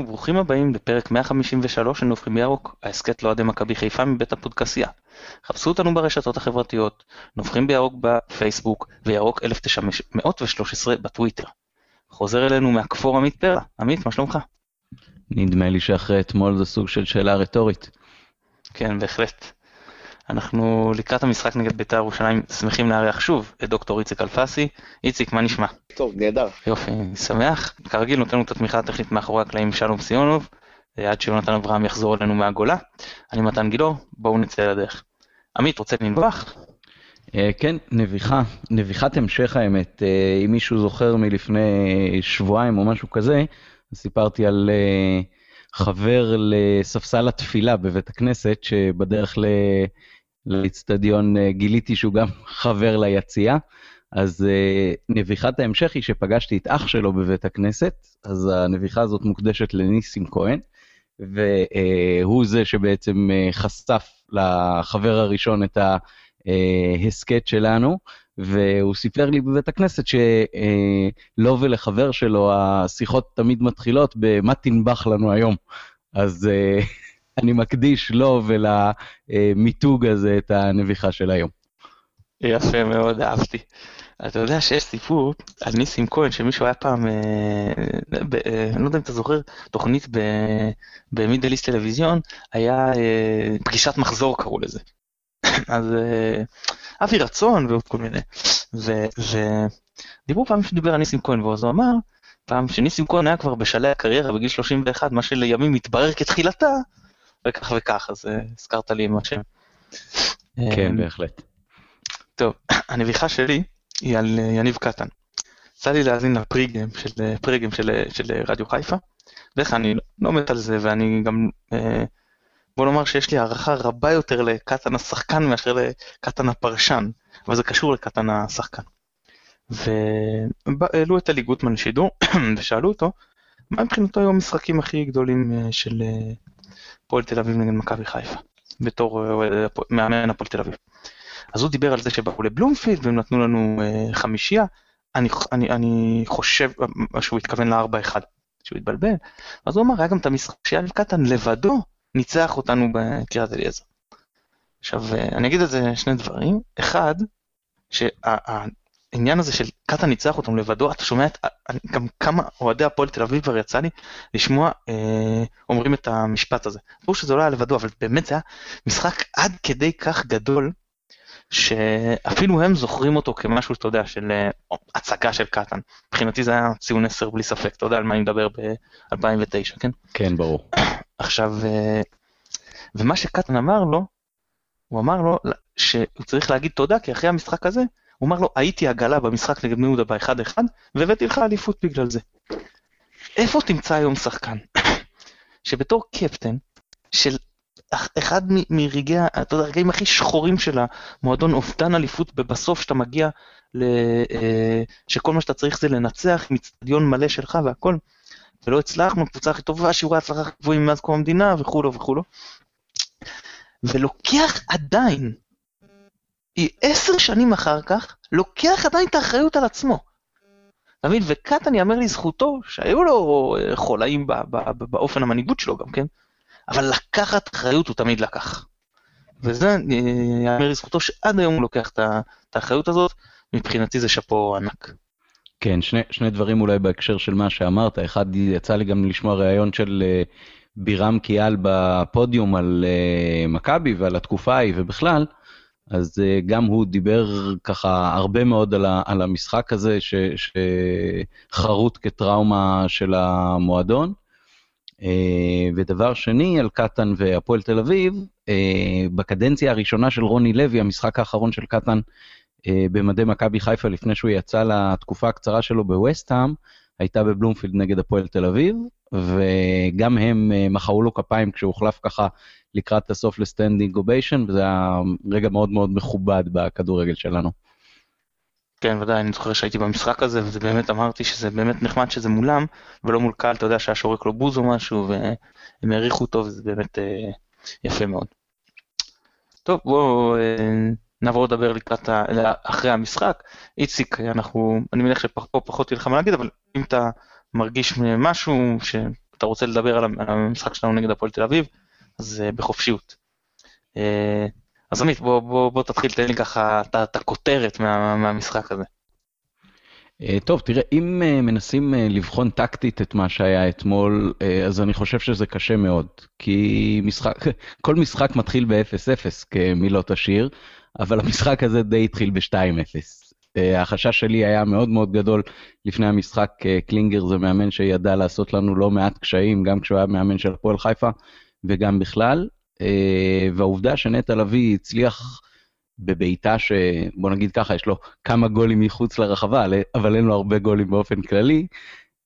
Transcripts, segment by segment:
וברוכים הבאים לפרק 153 של נובחים בירוק, ההסכת לאוהדי מכבי חיפה מבית הפודקסייה. חפשו אותנו ברשתות החברתיות, נובחים בירוק בפייסבוק וירוק 1913 בטוויטר. חוזר אלינו מהכפור עמית פרלה. עמית, מה שלומך? נדמה לי שאחרי אתמול זה סוג של שאלה רטורית. כן, בהחלט. אנחנו לקראת המשחק נגד בית"ר ירושלים שמחים לארח שוב את דוקטור איציק אלפסי. איציק, מה נשמע? טוב, נהדר. יופי, שמח. כרגיל נותן לנו את התמיכה הטכנית מאחורי הקלעים שלום סיונוב, עד שיונתן אברהם יחזור אלינו מהגולה. אני מתן גילאור, בואו נצא לדרך. עמית, רוצה לנבוח? אה, כן, נביחה, נביחת המשך האמת. אה, אם מישהו זוכר מלפני שבועיים או משהו כזה, סיפרתי על אה, חבר לספסל התפילה בבית הכנסת, שבדרך לאצטדיון גיליתי שהוא גם חבר ליציאה. אז נביחת ההמשך היא שפגשתי את אח שלו בבית הכנסת, אז הנביחה הזאת מוקדשת לניסים כהן, והוא זה שבעצם חשף לחבר הראשון את ה... הסכת שלנו, והוא סיפר לי בבית הכנסת שלו ולחבר שלו השיחות תמיד מתחילות במה תנבח לנו היום. אז אני מקדיש לו ולמיתוג הזה את הנביחה של היום. יפה מאוד, אהבתי. אתה יודע שיש סיפור על ניסים כהן, שמישהו היה פעם, אני לא יודע אם אתה זוכר, תוכנית במידליסט טלוויזיון, היה פגישת מחזור קראו לזה. אז אה, אבי רצון ועוד כל מיני. ודיברו פעם שדיבר על ניסים כהן ועוז הוא אמר, פעם שניסים כהן היה כבר בשלהי הקריירה בגיל 31, מה שלימים מתברר כתחילתה, וכך וכך, אז אה, הזכרת לי עם השם. כן, אמ, בהחלט. טוב, הנביכה שלי היא על אה, יניב קטן. יצא לי להאזין לפריגם של, פריגם של, של רדיו חיפה, ואיך אני לא מת על זה, ואני גם בוא נאמר שיש לי הערכה רבה יותר לקטן השחקן מאשר לקטן הפרשן, אבל זה קשור לקטן השחקן. והעלו את אלי גוטמן לשידור ושאלו אותו מה מבחינתו היו המשחקים הכי גדולים אה, של אה, פועל תל אביב נגד מכבי חיפה, בתור אה, מאמן הפועל תל אביב. אז הוא דיבר על זה שבאו לבלומפילד והם נתנו לנו חמישייה, אני, אני, אני חושב שהוא התכוון לארבע אחד, שהוא התבלבל, אז הוא אמר היה גם את המשחק שהיה קטן לבדו ניצח אותנו בקריית אליעזר. עכשיו, אני אגיד על זה שני דברים. אחד, שהעניין הזה של קאטה ניצח אותנו לבדו, אתה שומע את, גם כמה אוהדי הפועל תל אביב כבר יצא לי לשמוע אה, אומרים את המשפט הזה. ברור שזה לא היה לבדו, אבל באמת זה היה משחק עד כדי כך גדול, שאפילו הם זוכרים אותו כמשהו, אתה יודע, של אה, הצגה של קטן. מבחינתי זה היה ציון 10 בלי ספק, אתה יודע על מה אני מדבר ב-2009, כן? כן, ברור. עכשיו, אה, ומה שקטן אמר לו, הוא אמר לו שהוא צריך להגיד תודה, כי אחרי המשחק הזה, הוא אמר לו, הייתי עגלה במשחק נגד בני יהודה ב-1-1, והבאתי לך אליפות בגלל זה. איפה תמצא היום שחקן שבתור קפטן של אחד מרגעי, אתה יודע, הרגעים הכי שחורים של המועדון, אובדן אליפות, ובסוף שאתה מגיע, ל, אה, שכל מה שאתה צריך זה לנצח עם אצטדיון מלא שלך והכל, ולא הצלחנו, קבוצה הכי טובה, שיעורי הצלחה גבוהים מאז קום המדינה וכולו וכולו. ולוקח עדיין, עשר שנים אחר כך, לוקח עדיין את האחריות על עצמו. אתה מבין? וקטן יאמר לזכותו שהיו לו אה, חולאים באופן המנהיגות שלו גם, כן? אבל לקחת אחריות הוא תמיד לקח. וזה אה, יאמר לזכותו שעד היום הוא לוקח את האחריות הזאת, מבחינתי זה שאפו ענק. כן, שני, שני דברים אולי בהקשר של מה שאמרת. אחד, יצא לי גם לשמוע ראיון של uh, בירם קיאל בפודיום על מכבי ועל התקופה ההיא ובכלל, אז uh, גם הוא דיבר ככה הרבה מאוד על, ה, על המשחק הזה ש, שחרוט כטראומה של המועדון. Uh, ודבר שני, על קטן והפועל תל אביב, uh, בקדנציה הראשונה של רוני לוי, המשחק האחרון של קטן אה, במדי מכבי חיפה לפני שהוא יצא לתקופה הקצרה שלו בווסטהאם, הייתה בבלומפילד נגד הפועל תל אביב, וגם הם אה, מחאו לו כפיים כשהוא הוחלף ככה לקראת הסוף ל standing ovation, וזה היה רגע מאוד מאוד מכובד בכדורגל שלנו. כן, ודאי, אני זוכר שהייתי במשחק הזה, וזה באמת אמרתי שזה באמת נחמד שזה מולם, ולא מול קהל, אתה יודע שהיה שורק לו בוז או משהו, והם העריכו אותו, וזה באמת אה, יפה מאוד. טוב, בואו... אה, נעבור לדבר לקראת, ה... אחרי המשחק. איציק, אנחנו, אני מניח שפה פחות יהיה לך מה להגיד, אבל אם אתה מרגיש משהו, ש... אתה רוצה לדבר על המשחק שלנו נגד הפועל תל אביב, אז אה, בחופשיות. אה, אז עמית, בוא, בוא, בוא תתחיל, תן לי ככה את הכותרת מה, מהמשחק הזה. אה, טוב, תראה, אם מנסים לבחון טקטית את מה שהיה אתמול, אז אני חושב שזה קשה מאוד. כי משחק, כל משחק מתחיל ב-0-0 כמילות השיר, אבל המשחק הזה די התחיל ב-2-0. החשש שלי היה מאוד מאוד גדול לפני המשחק, קלינגר זה מאמן שידע לעשות לנו לא מעט קשיים, גם כשהוא היה מאמן של הפועל חיפה וגם בכלל. והעובדה שנטע לביא הצליח בבעיטה שבוא נגיד ככה יש לו כמה גולים מחוץ לרחבה אבל אין לו הרבה גולים באופן כללי.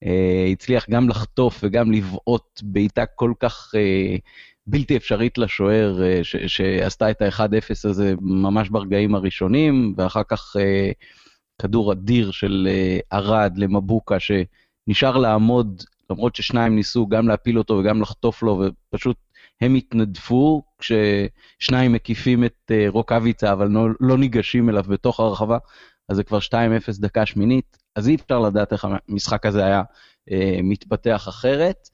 אה, הצליח גם לחטוף וגם לבעוט בעיטה כל כך אה, בלתי אפשרית לשוער אה, שעשתה את ה-1-0 הזה ממש ברגעים הראשונים ואחר כך כדור אדיר של ארד למבוקה שנשאר לעמוד למרות ששניים ניסו גם להפיל אותו וגם לחטוף לו ופשוט הם התנדפו כששניים מקיפים את אה, רוקאביצה אבל לא, לא ניגשים אליו בתוך הרחבה, אז זה כבר 2-0 דקה שמינית, אז אי אפשר לדעת איך המשחק הזה היה אה, מתפתח אחרת, אה,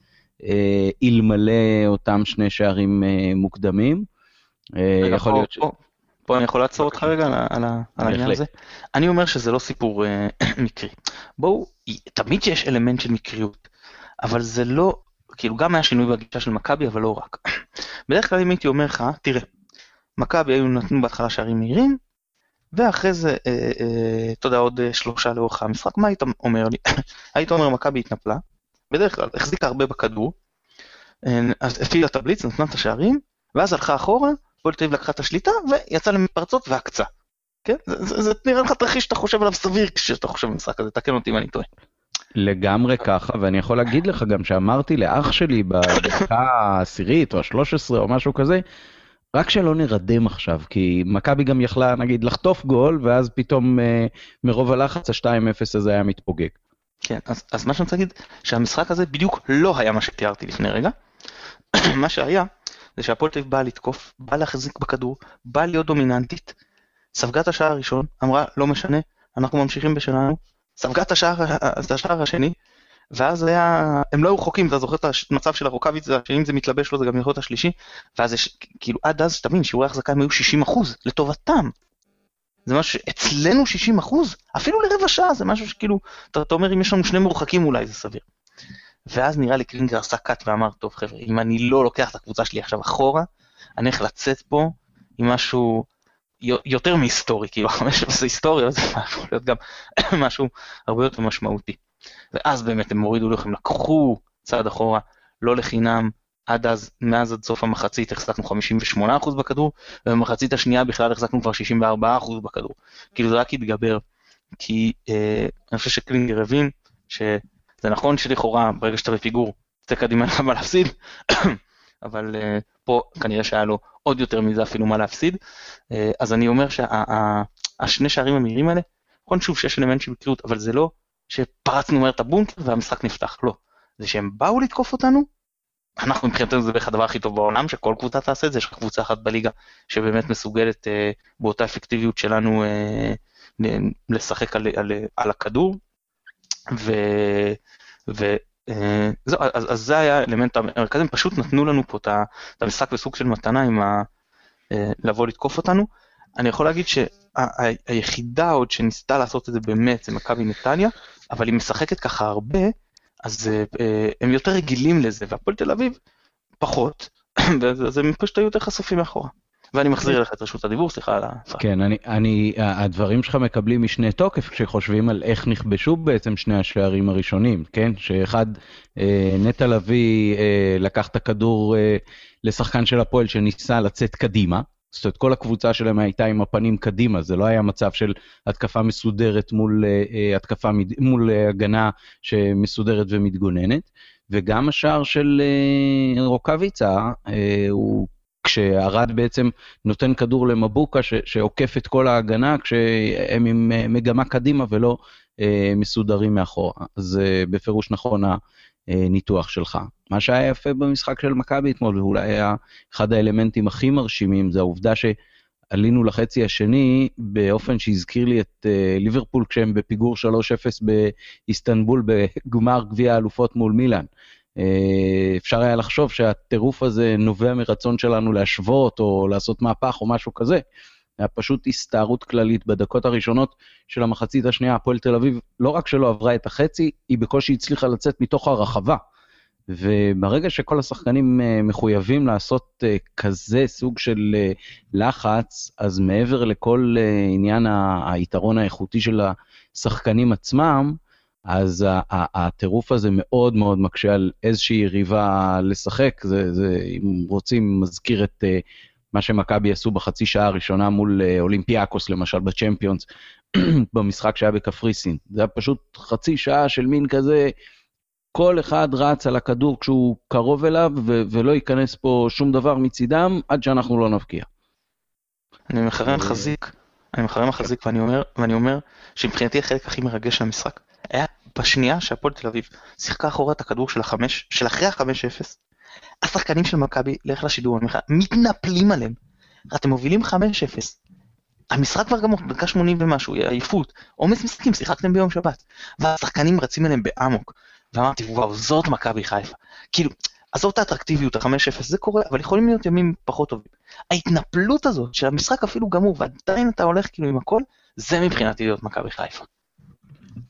אלמלא אותם שני שערים אה, מוקדמים. אה, יכול להיות ש... פה, אני יכול לעצור אותך רגע על, על, על העניין הזה? אני אומר שזה לא סיפור אה, מקרי. בואו, תמיד שיש אלמנט של מקריות, אבל זה לא כאילו גם היה שינוי בגישה של מכבי, אבל לא רק. בדרך כלל אם הייתי אומר לך, תראה, מכבי היו נתנו בהתחלה שערים מהירים, ואחרי זה, אה, אה, אתה יודע, עוד אה, שלושה לאורך המשחק, מה היית אומר לי? היית אומר מכבי התנפלה, בדרך כלל החזיקה הרבה בכדור, אה, אז הפעילה את הבליץ, נתנה את השערים, ואז הלכה אחורה, פועל תל אביב לקחה את השליטה, ויצאה למפרצות ועקצה. כן? זה, זה, זה נראה לך תרחיש שאתה חושב עליו סביר כשאתה חושב במשחק הזה, תקן אותי אם אני טועה. לגמרי ככה, ואני יכול להגיד לך גם שאמרתי לאח שלי בדקה העשירית או השלוש עשרה או משהו כזה, רק שלא נרדם עכשיו, כי מכבי גם יכלה נגיד לחטוף גול, ואז פתאום אה, מרוב הלחץ ה-2-0 הזה היה מתפוגג. כן, אז, אז מה שאני רוצה להגיד, שהמשחק הזה בדיוק לא היה מה שתיארתי לפני רגע. מה שהיה, זה שהפועל תל אביב באה לתקוף, באה להחזיק בכדור, באה להיות דומיננטית, ספגה את השער הראשון, אמרה לא משנה, אנחנו ממשיכים בשלנו, ספגה את השער, השער השני, ואז היה, הם לא היו רחוקים, אתה זוכר את המצב של הרוקאביץ, שאם זה מתלבש לו זה גם יכול להיות השלישי, ואז יש, כאילו עד אז, שתבין, שיעורי החזקה הם היו 60 אחוז, לטובתם. זה משהו שאצלנו 60 אחוז, אפילו לרבע שעה, זה משהו שכאילו, אתה, אתה אומר אם יש לנו שני מורחקים אולי זה סביר. ואז נראה לי קלינגר עשה קאט ואמר, טוב חבר'ה, אם אני לא לוקח את הקבוצה שלי עכשיו אחורה, אני הולך לצאת פה עם משהו יותר מהיסטורי, כאילו חמש עשרה היסטוריה זה יכול להיות גם משהו הרבה יותר משמעותי. ואז באמת הם הורידו לכם, לקחו צעד אחורה, לא לחינם, עד אז, מאז עד סוף המחצית החזקנו 58% בכדור, ובמחצית השנייה בכלל החזקנו כבר 64% בכדור. כאילו זה רק התגבר, כי אה, אני חושב שקלינגר הבין שזה נכון שלכאורה ברגע שאתה בפיגור, תצא קדימה לך מה להפסיד, אבל אה, פה כנראה שהיה לו עוד יותר מזה אפילו מה להפסיד. אה, אז אני אומר שהשני שערים המהירים האלה, נכון שוב שיש אלמנט של מקריות, אבל זה לא שפרצנו מהר את הבונקר והמשחק נפתח, לא. זה שהם באו לתקוף אותנו, אנחנו מבחינתנו זה בערך הדבר הכי טוב בעולם, שכל קבוצה תעשה את זה, יש לך קבוצה אחת בליגה שבאמת מסוגלת אה, באותה אפקטיביות שלנו אה, לשחק על, על, על הכדור. ו, ו, אה, אז, אז זה היה האלמנט המרכזי, הם פשוט נתנו לנו פה את המשחק בסוג של מתנה עם ה... אה, לבוא לתקוף אותנו. אני יכול להגיד שהיחידה עוד שניסתה לעשות את זה באמת זה מכבי נתניה, אבל היא משחקת ככה הרבה, אז אה, הם יותר רגילים לזה, והפועל תל אביב פחות, אז הם פשוט היו יותר חשופים מאחורה. ואני מחזיר אליך את רשות הדיבור, סליחה על ה... כן, אני, אני, הדברים שלך מקבלים משנה תוקף כשחושבים על איך נכבשו בעצם שני השערים הראשונים, כן? שאחד, אה, נטע לביא אה, לקח את הכדור אה, לשחקן של הפועל שניסה לצאת קדימה. זאת אומרת, כל הקבוצה שלהם הייתה עם הפנים קדימה, זה לא היה מצב של התקפה מסודרת מול, התקפה, מול הגנה שמסודרת ומתגוננת. וגם השער של רוקאביצה הוא כשארד בעצם נותן כדור למבוקה ש, שעוקף את כל ההגנה כשהם עם אה, מגמה קדימה ולא אה, מסודרים מאחורה. אז בפירוש נכון הניתוח שלך. מה שהיה יפה במשחק של מכבי אתמול, ואולי היה אחד האלמנטים הכי מרשימים, זה העובדה שעלינו לחצי השני באופן שהזכיר לי את אה, ליברפול כשהם בפיגור 3-0 באיסטנבול בגמר גביע האלופות מול מילאן. אה, אפשר היה לחשוב שהטירוף הזה נובע מרצון שלנו להשוות או לעשות מהפך או משהו כזה. היה פשוט הסתערות כללית בדקות הראשונות של המחצית השנייה, הפועל תל אביב לא רק שלא עברה את החצי, היא בקושי הצליחה לצאת מתוך הרחבה. וברגע שכל השחקנים אה, מחויבים לעשות אה, כזה סוג של לחץ, אז מעבר לכל עניין היתרון האיכותי של השחקנים עצמם, אז הטירוף הזה מאוד מאוד מקשה על איזושהי יריבה לשחק. זה, זה, אם רוצים, מזכיר את מה שמכבי עשו בחצי שעה הראשונה מול uh, אולימפיאקוס, למשל, בצ'מפיונס, במשחק שהיה בקפריסין. זה היה פשוט חצי שעה של מין כזה, כל אחד רץ על הכדור כשהוא קרוב אליו, ו- ולא ייכנס פה שום דבר מצידם עד שאנחנו לא נבקיע. אני מחרם חזיק, אני מחרם חזיק ואני אומר, ואני אומר שמבחינתי החלק הכי מרגש של המשחק היה בשנייה שהפועל תל אביב שיחקה אחורה את הכדור של החמש, של אחרי החמש אפס, השחקנים של מכבי, לך לשידור, מתנפלים עליהם. אתם מובילים חמש אפס. המשחק כבר גמור, דקה שמונים ומשהו, עייפות, עומס משחקים, שיחקתם ביום שבת. והשחקנים רצים אליהם באמוק. ואמרתי, וואו, זאת מכבי חיפה. כאילו, עזוב את האטרקטיביות, החמש אפס, זה קורה, אבל יכולים להיות ימים פחות טובים. ההתנפלות הזאת, של המשחק אפילו גמור, ועדיין אתה הולך כאילו עם הכל, זה מבחינתי להיות מכבי חיפה.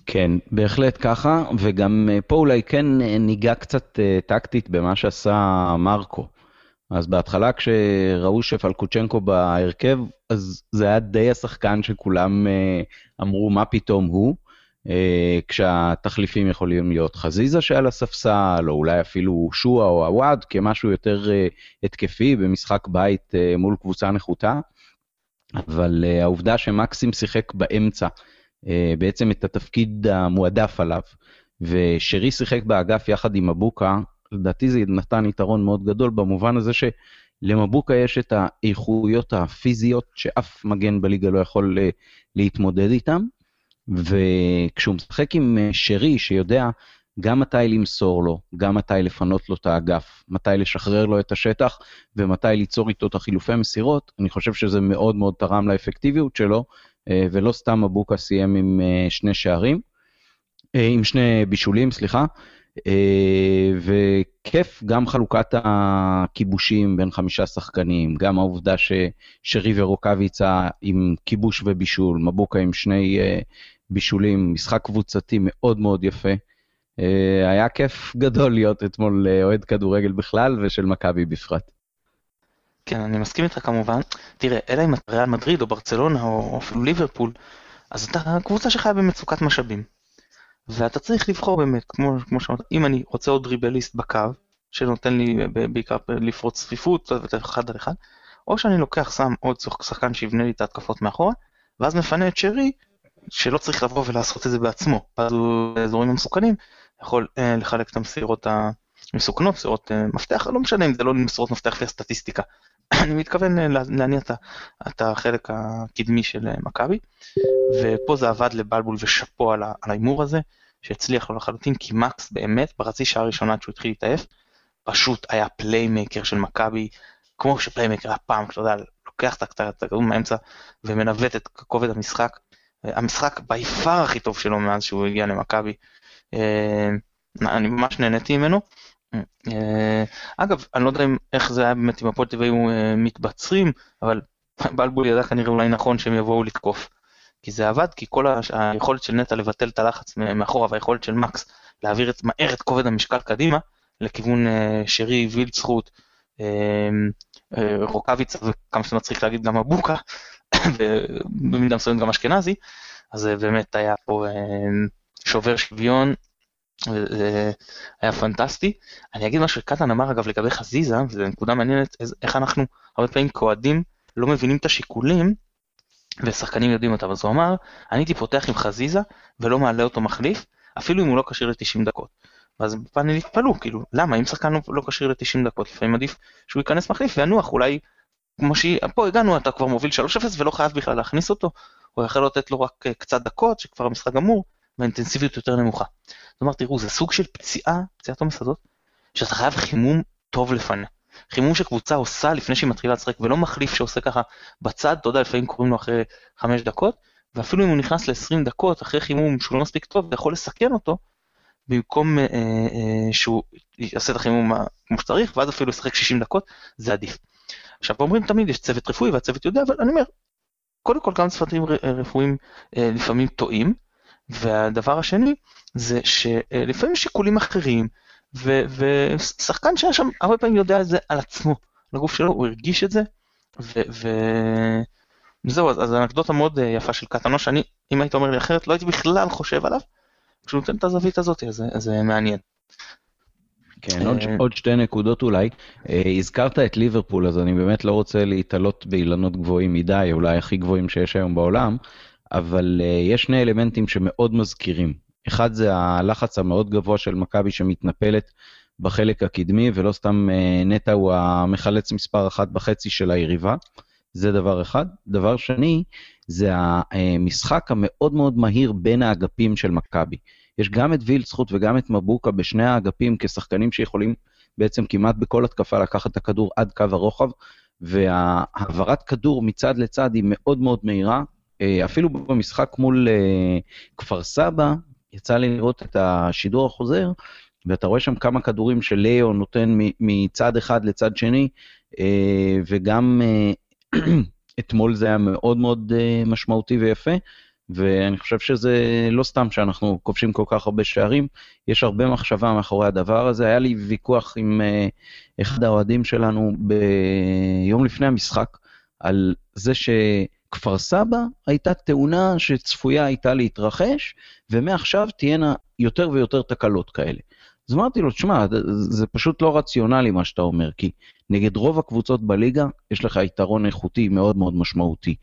כן, בהחלט ככה, וגם אה, פה אולי כן אה, ניגע קצת אה, טקטית במה שעשה מרקו. אז בהתחלה כשראו שפלקוצ'נקו בהרכב, אז זה היה די השחקן שכולם אמרו מה פתאום הוא, כשהתחליפים יכולים להיות חזיזה שעל הספסל, או אולי אפילו שועה או עוואד, כמשהו יותר התקפי במשחק בית מול קבוצה נחותה. אבל העובדה שמקסים שיחק באמצע, בעצם את התפקיד המועדף עליו. ושרי שיחק באגף יחד עם מבוקה, לדעתי זה נתן יתרון מאוד גדול במובן הזה שלמבוקה יש את האיכויות הפיזיות שאף מגן בליגה לא יכול אה, להתמודד איתם. וכשהוא משחק עם אה, שרי שיודע גם מתי למסור לו, גם מתי לפנות לו את האגף, מתי לשחרר לו את השטח ומתי ליצור איתו את החילופי מסירות, אני חושב שזה מאוד מאוד תרם לאפקטיביות שלו, אה, ולא סתם מבוקה סיים עם אה, שני שערים, אה, עם שני בישולים, סליחה. וכיף גם חלוקת הכיבושים בין חמישה שחקנים, גם העובדה ששרי ורוקאביצה עם כיבוש ובישול, מבוקה עם שני בישולים, משחק קבוצתי מאוד מאוד יפה. היה כיף גדול להיות אתמול אוהד כדורגל בכלל ושל מכבי בפרט. כן, אני מסכים איתך כמובן. תראה, אלא אם אתה ריאל מדריד או ברצלונה או אפילו ליברפול, אז אתה קבוצה שחיה במצוקת משאבים. ואתה צריך לבחור באמת, כמו, כמו שאמרת, אם אני רוצה עוד דריבליסט בקו, שנותן לי בעיקר לפרוץ צפיפות, אחד על אחד, או שאני לוקח, שם עוד שחקן שיבנה לי את ההתקפות מאחורה, ואז מפנה את שרי, שלא צריך לבוא ולעשות את זה בעצמו. ואז הוא באזורים המסוכנים, יכול אה, לחלק את המסירות המסוכנות, מסירות אה, מפתח, לא משנה אם זה לא מסירות מפתח לפי הסטטיסטיקה, אני מתכוון אה, להניע את החלק הקדמי של אה, מכבי, ופה זה עבד לבלבול ושאפו על ההימור הזה, שהצליח לו לחלוטין, כי מקס באמת, בחצי שעה הראשונה עד שהוא התחיל להתעייף, פשוט היה פליימקר של מכבי, כמו שפליימקר היה פעם, אתה יודע, לוקח את הכדור מהאמצע ומנווט את כובד המשחק. המשחק בי פאר הכי טוב שלו מאז שהוא הגיע למכבי. אה, אני ממש נהניתי ממנו. אה, אגב, אני לא יודע איך זה היה באמת אם הפועל טבעי היו אה, מתבצרים, אבל בלבול ידע כנראה אולי נכון שהם יבואו לתקוף. כי זה עבד, כי כל היכולת של נטע לבטל את הלחץ מאחורה והיכולת של מקס להעביר את, מהר את כובד המשקל קדימה לכיוון אה, שרי, וילצחוט, רוקאביצה וכמה שזה מצחיק להגיד גם אבוקה, ובמידה מסוימת גם אשכנזי, אז באמת היה פה שובר שוויון זה היה פנטסטי. אני אגיד משהו שקטן אמר אגב לגבי חזיזה, וזו נקודה מעניינת, איך אנחנו הרבה פעמים כאוהדים לא מבינים את השיקולים, ושחקנים יודעים אותם. אז הוא אמר, אני הייתי פותח עם חזיזה ולא מעלה אותו מחליף, אפילו אם הוא לא כשיר ל-90 דקות. ואז בפאנל התפלאו, כאילו, למה? אם שחקן לא כשיר ל-90 דקות, לפעמים עדיף שהוא ייכנס מחליף וינוח, אולי, כמו שפה הגענו, אתה כבר מוביל 3-0 ולא חייב בכלל להכניס אותו, או יכול לתת לו רק אה, קצת דקות, שכבר המשחק גמור, והאינטנסיביות יותר נמוכה. אומרת, תראו, זה סוג של פציעה, פציעת הזאת, שאתה חייב חימום טוב לפניה. חימום שקבוצה עושה לפני שהיא מתחילה לשחק, ולא מחליף שעושה ככה בצד, אתה יודע, לפעמים קוראים לו אחרי חמש דקות, ואפילו אם הוא נכנס ל-20 דקות אחרי חימום שהוא לא מספיק טוב, זה יכול לסכן אותו, במקום אה, אה, שהוא יעשה את החימום כמו שצריך, ואז אפילו ישחק 60 דקות, זה עדיף. עכשיו אומרים תמיד יש צוות רפואי והצוות יודע, אבל אני אומר, קודם כל גם צוותים רפואיים אה, לפעמים טועים, והדבר השני זה שלפעמים שיקולים אחרים, ושחקן שהיה שם הרבה פעמים יודע את זה על עצמו, על הגוף שלו, הוא הרגיש את זה, וזהו, אז, אז אנקדוטה מאוד אה, יפה של קטנו, שאני, אם היית אומר לי אחרת, לא הייתי בכלל חושב עליו, כשהוא נותן את הזווית הזאת, אז זה מעניין. כן, עוד, אה, עוד שתי נקודות אולי. אה, הזכרת את ליברפול, אז אני באמת לא רוצה להתעלות באילנות גבוהים מדי, אולי הכי גבוהים שיש היום בעולם, אבל יש שני אלמנטים שמאוד מזכירים. אחד זה הלחץ המאוד גבוה של מכבי שמתנפלת בחלק הקדמי, ולא סתם נטע הוא המחלץ מספר אחת בחצי של היריבה. זה דבר אחד. דבר שני, זה המשחק המאוד מאוד מהיר בין האגפים של מכבי. יש גם את וילצחוט וגם את מבוקה בשני האגפים כשחקנים שיכולים בעצם כמעט בכל התקפה לקחת את הכדור עד קו הרוחב, והעברת כדור מצד לצד היא מאוד מאוד מהירה. אה, אפילו במשחק מול אה, כפר סבא, יצא לי לראות את השידור החוזר, ואתה רואה שם כמה כדורים שלאו נותן מצד אחד לצד שני, אה, וגם אתמול זה היה מאוד מאוד משמעותי ויפה, ואני חושב שזה לא סתם שאנחנו כובשים כל כך הרבה שערים, יש הרבה מחשבה מאחורי הדבר הזה. היה לי ויכוח עם אחד האוהדים שלנו ביום לפני המשחק, על זה שכפר סבא הייתה תאונה שצפויה הייתה להתרחש, ומעכשיו תהיינה יותר ויותר תקלות כאלה. אז אמרתי לו, תשמע, זה פשוט לא רציונלי מה שאתה אומר, כי נגד רוב הקבוצות בליגה יש לך יתרון איכותי מאוד מאוד משמעותי.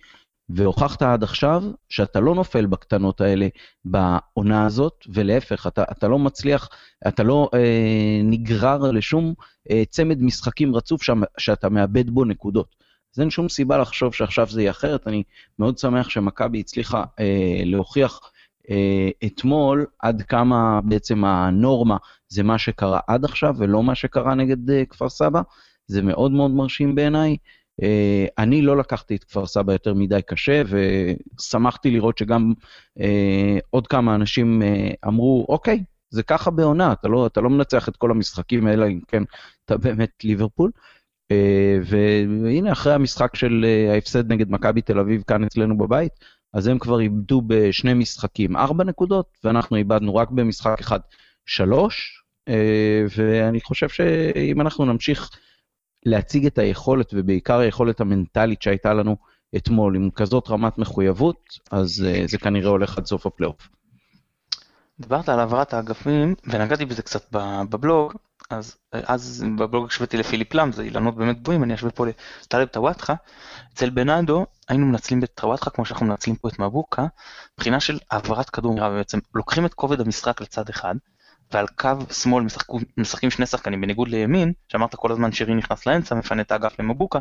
והוכחת עד עכשיו שאתה לא נופל בקטנות האלה בעונה הזאת, ולהפך, אתה, אתה לא מצליח, אתה לא אה, נגרר לשום אה, צמד משחקים רצוף שם, שאתה מאבד בו נקודות. אז אין שום סיבה לחשוב שעכשיו זה יהיה אחרת. אני מאוד שמח שמכבי הצליחה אה, להוכיח אה, אתמול עד כמה בעצם הנורמה זה מה שקרה עד עכשיו ולא מה שקרה נגד אה, כפר סבא. זה מאוד מאוד מרשים בעיניי. אה, אני לא לקחתי את כפר סבא יותר מדי קשה, ושמחתי לראות שגם עוד כמה אנשים אמרו, אוקיי, זה ככה בעונה, אתה לא, אתה לא מנצח את כל המשחקים האלה, אם כן, אתה באמת ליברפול. והנה, אחרי המשחק של ההפסד נגד מכבי תל אביב כאן אצלנו בבית, אז הם כבר איבדו בשני משחקים. ארבע נקודות, ואנחנו איבדנו רק במשחק אחד שלוש, אה, ואני חושב שאם אנחנו נמשיך להציג את היכולת, ובעיקר היכולת המנטלית שהייתה לנו אתמול, עם כזאת רמת מחויבות, אז אה, זה כנראה הולך עד סוף הפלייאוף. דיברת על העברת האגפים, ונגעתי בזה קצת בבלוג, אז אז בבלוג השוויתי לפיליפ לאם, זה אילנות באמת גבוהים, אני אשווה פה לטלב טוואטחה. אצל בנאדו היינו מנצלים את טוואטחה כמו שאנחנו מנצלים פה את מבוקה, מבחינה של העברת כדור מהירה, בעצם לוקחים את כובד המשחק לצד אחד, ועל קו שמאל משחקו, משחקים שני שחקנים, בניגוד לימין, שאמרת כל הזמן שרי נכנס לאמצע, מפנה את האגף למבוקה,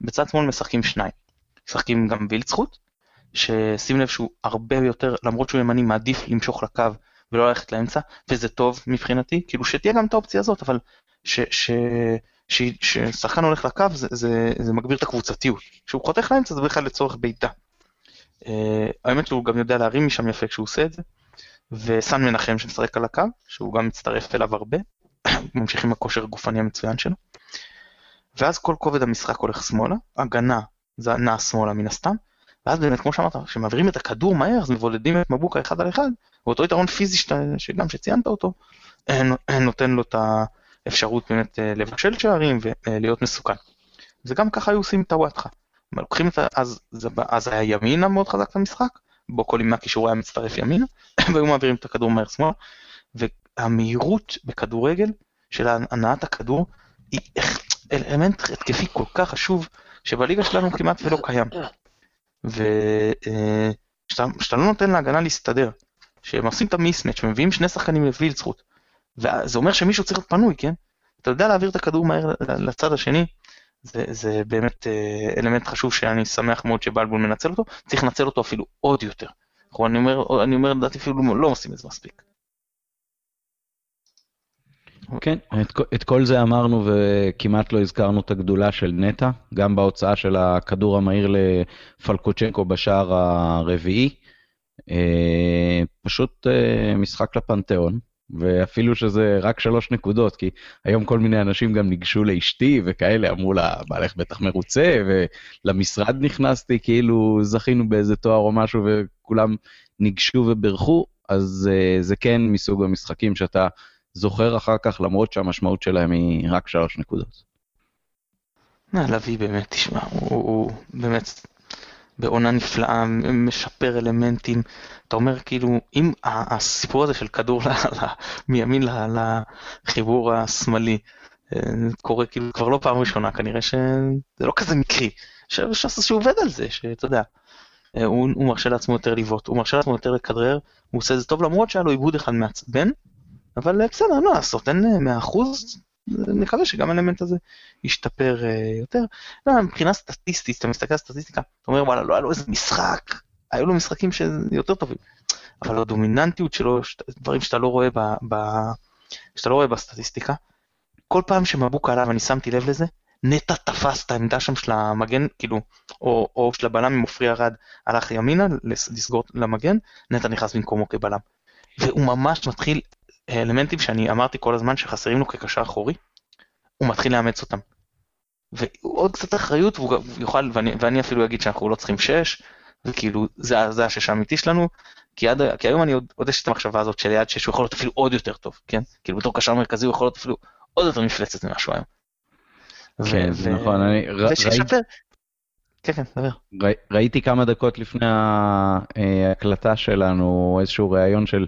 בצד שמאל משחקים שניים. משחקים גם וילצחוט, ששים לב שהוא הרבה יותר, למרות שהוא ימני, מעדיף למשוך לקו ולא ללכת לאמצע, וזה טוב מבחינתי, כאילו שתהיה גם את האופציה הזאת, אבל ששחקן הולך לקו זה, זה, זה מגביר את הקבוצתיות. כשהוא חותך לאמצע זה בכלל לצורך בעיטה. Uh, האמת שהוא גם יודע להרים משם יפה כשהוא עושה את זה. וסן מנחם שמשחק על הקו, שהוא גם מצטרף אליו הרבה, ממשיך עם הכושר הגופני המצוין שלו. ואז כל כובד המשחק הולך שמאלה, הגנה זה נע שמאלה מן הסתם, ואז באמת כמו שאמרת, כשמעבירים את הכדור מהר אז מבודדים את מבוקה אחד על אחד, ואותו יתרון פיזי שאתה, שגם שציינת אותו, נותן לו את האפשרות באמת אה, לבשל שערים ולהיות מסוכן. זה גם ככה היו עושים את הוואטחה. לוקחים את ה... אז, אז היה ימינה מאוד חזק את המשחק, בו כל ימי הקישור היה מצטרף ימינה, והיו מעבירים את הכדור מהר שמאלה, והמהירות בכדורגל של הנעת הכדור היא אלמנט התקפי כל כך חשוב, שבליגה שלנו כמעט ולא קיים. ושאתה לא נותן להגנה להסתדר, שהם עושים את המיסנט, שמביאים שני שחקנים לווילצחוט, וזה אומר שמישהו צריך להיות פנוי, כן? אתה יודע להעביר את הכדור מהר לצד השני, זה, זה באמת אה, אלמנט חשוב שאני שמח מאוד שבלבול מנצל אותו, צריך לנצל אותו אפילו עוד יותר. אני אומר, אני אומר, לדעתי אפילו לא עושים את זה מספיק. כן, את, את כל זה אמרנו וכמעט לא הזכרנו את הגדולה של נטע, גם בהוצאה של הכדור המהיר לפלקוצ'נקו בשער הרביעי. אה, פשוט אה, משחק לפנתיאון, ואפילו שזה רק שלוש נקודות, כי היום כל מיני אנשים גם ניגשו לאשתי וכאלה, אמרו לה, בעלך בטח מרוצה, ולמשרד נכנסתי, כאילו זכינו באיזה תואר או משהו, וכולם ניגשו וברכו, אז uh, זה כן מסוג המשחקים שאתה זוכר אחר כך, למרות שהמשמעות שלהם היא רק שלוש נקודות. לביא באמת, תשמע, הוא, הוא באמת בעונה נפלאה, משפר אלמנטים. אתה אומר כאילו, אם הסיפור הזה של כדור ל, ל, מימין לחיבור השמאלי אה, קורה כאילו כבר לא פעם ראשונה, כנראה שזה לא כזה מקרי. שהוא עובד על זה, שאתה יודע, אה, הוא, הוא מרשה לעצמו יותר לבעוט, הוא מרשה לעצמו יותר לכדרר, הוא עושה את זה טוב למרות שהיה לו עיבוד אחד מעצבן, אבל אה, בסדר, לא לעשות, אין 100%, נקווה שגם האלמנט הזה ישתפר uh, יותר. לא, מבחינה סטטיסטית, אתה מסתכל על סטטיסטיקה, אתה אומר וואלה, לא היה לו איזה משחק, היו לו משחקים שיותר טובים, אבל הדומיננטיות שלו, דברים שאתה לא רואה, ב, ב, שאתה לא רואה בסטטיסטיקה, כל פעם שמבוק עליו, אני שמתי לב לזה, נטע תפס את העמדה שם של המגן, כאילו, או, או של הבלם עם עופרי ארד הלך ימינה לסגור למגן, נטע נכנס במקומו כבלם. והוא ממש מתחיל אלמנטים שאני אמרתי כל הזמן שחסרים לו כקשר אחורי, הוא מתחיל לאמץ אותם. ועוד קצת אחריות והוא יוכל, ואני, ואני אפילו אגיד שאנחנו לא צריכים 6, וכאילו זה, זה השש האמיתי שלנו, כי, עד, כי היום אני עוד, עוד יש את המחשבה הזאת שליד 6 הוא יכול להיות אפילו עוד יותר טוב, כן? כאילו בתור קשר מרכזי הוא יכול להיות אפילו עוד יותר מפלצת ממה שהוא היום. כן, זה נכון, אני ראיתי... כן, כן, דבר. ראיתי כמה דקות לפני ההקלטה שלנו איזשהו ראיון של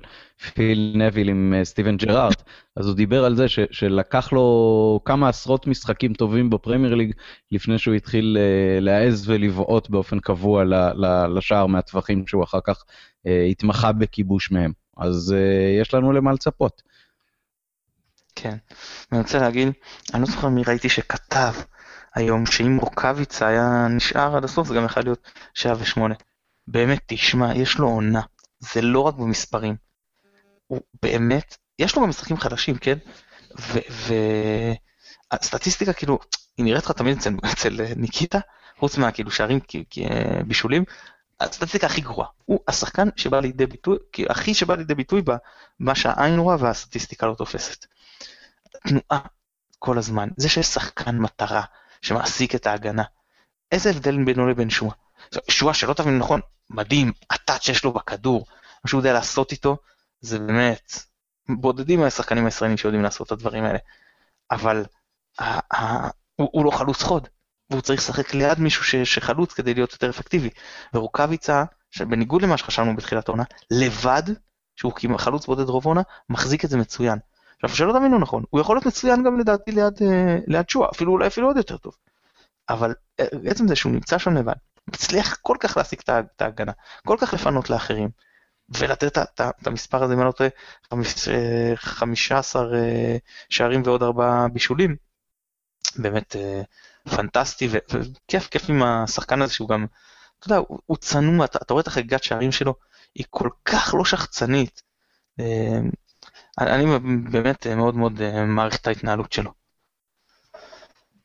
פיל נביל עם אה, סטיבן ג'רארט, אז הוא דיבר על זה ש, שלקח לו כמה עשרות משחקים טובים בפרמייר ליג לפני שהוא התחיל uh, להעז ולבעוט באופן קבוע ל, ל, לשער מהטווחים שהוא אחר כך uh, התמחה בכיבוש מהם. אז יש לנו למה לצפות. כן, אני רוצה להגיד, אני לא זוכר מי ראיתי שכתב. היום שאם רוקאביצה היה נשאר עד הסוף זה גם יכול להיות שעה ושמונה. באמת, תשמע, יש לו עונה. זה לא רק במספרים. הוא באמת, יש לו גם משחקים חדשים, כן? והסטטיסטיקה כאילו, היא נראית לך תמיד אצל, אצל ניקיטה, חוץ מהכאילו שערים בישולים, הסטטיסטיקה הכי גרועה. הוא השחקן שבא לידי ביטוי, הכי שבא לידי ביטוי במה שהעין רואה והסטטיסטיקה לא תופסת. תנועה כל הזמן, זה שיש שחקן מטרה, שמעסיק את ההגנה. איזה הבדל בינו לבין שואה? שואה, שלא תבין נכון, מדהים, הטאט שיש לו בכדור, מה שהוא יודע לעשות איתו, זה באמת, בודדים מהשחקנים הישראלים שיודעים לעשות את הדברים האלה. אבל ה- ה- הוא, הוא לא חלוץ חוד, והוא צריך לשחק ליד מישהו ש, שחלוץ כדי להיות יותר אפקטיבי. ורוקאביצה, שבניגוד למה שחשבנו בתחילת העונה, לבד, שהוא חלוץ בודד רוב העונה, מחזיק את זה מצוין. עכשיו שלא תבינו נכון, הוא יכול להיות מצוין גם לדעתי ליד, אה, ליד שואה, אפילו אולי אפילו עוד יותר טוב. אבל אה, עצם זה שהוא נמצא שם לבד, מצליח כל כך להשיג את ההגנה, כל כך לפנות לאחרים, ולתת את המספר הזה, אם אני לא טועה, 15 אה, שערים ועוד 4 בישולים, באמת פנטסטי וכיף, כיף עם השחקן הזה שהוא גם, אתה יודע, הוא צנוע, אתה, אתה רואה את החגיגת שערים שלו, היא כל כך לא שחצנית. אני באמת מאוד מאוד אה, מעריך את ההתנהלות שלו.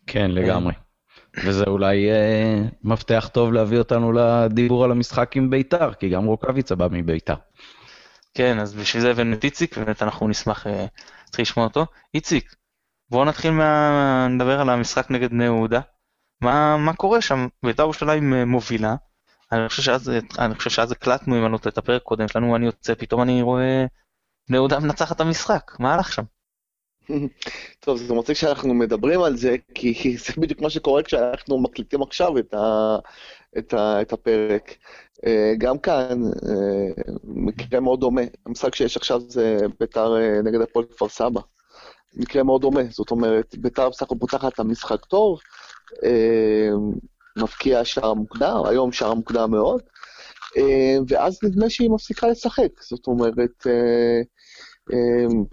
כן, לגמרי. וזה אולי אה, מפתח טוב להביא אותנו לדיבור על המשחק עם ביתר, כי גם רוקאביצה בא מביתר. כן, אז בשביל זה הבאנו את איציק, באמת אנחנו נשמח אה, להתחיל לשמוע אותו. איציק, בואו נתחיל מה... נדבר על המשחק נגד בני יהודה. מה, מה קורה שם? ביתר ירושלים אה, מובילה. אני חושב שאז, אני חושב שאז הקלטנו, אם אני לא טועה, את הפרק קודם שלנו, אני יוצא, פתאום אני רואה בני יהודה מנצחת את המשחק, מה הלך שם? טוב, זה מצחיק שאנחנו מדברים על זה, כי זה בדיוק מה שקורה כשאנחנו מקליטים עכשיו את, ה, את, ה, את הפרק. אה, גם כאן, אה, מקרה מאוד דומה. המשחק שיש עכשיו זה ביתר אה, נגד הפועל כפר סבא. מקרה מאוד דומה, זאת אומרת, ביתר בסך הכל פותחת את המשחק טוב, מפקיע שער מוקדם, היום שער מוקדם מאוד, ואז נדמה שהיא מפסיקה לשחק. זאת אומרת, אמ,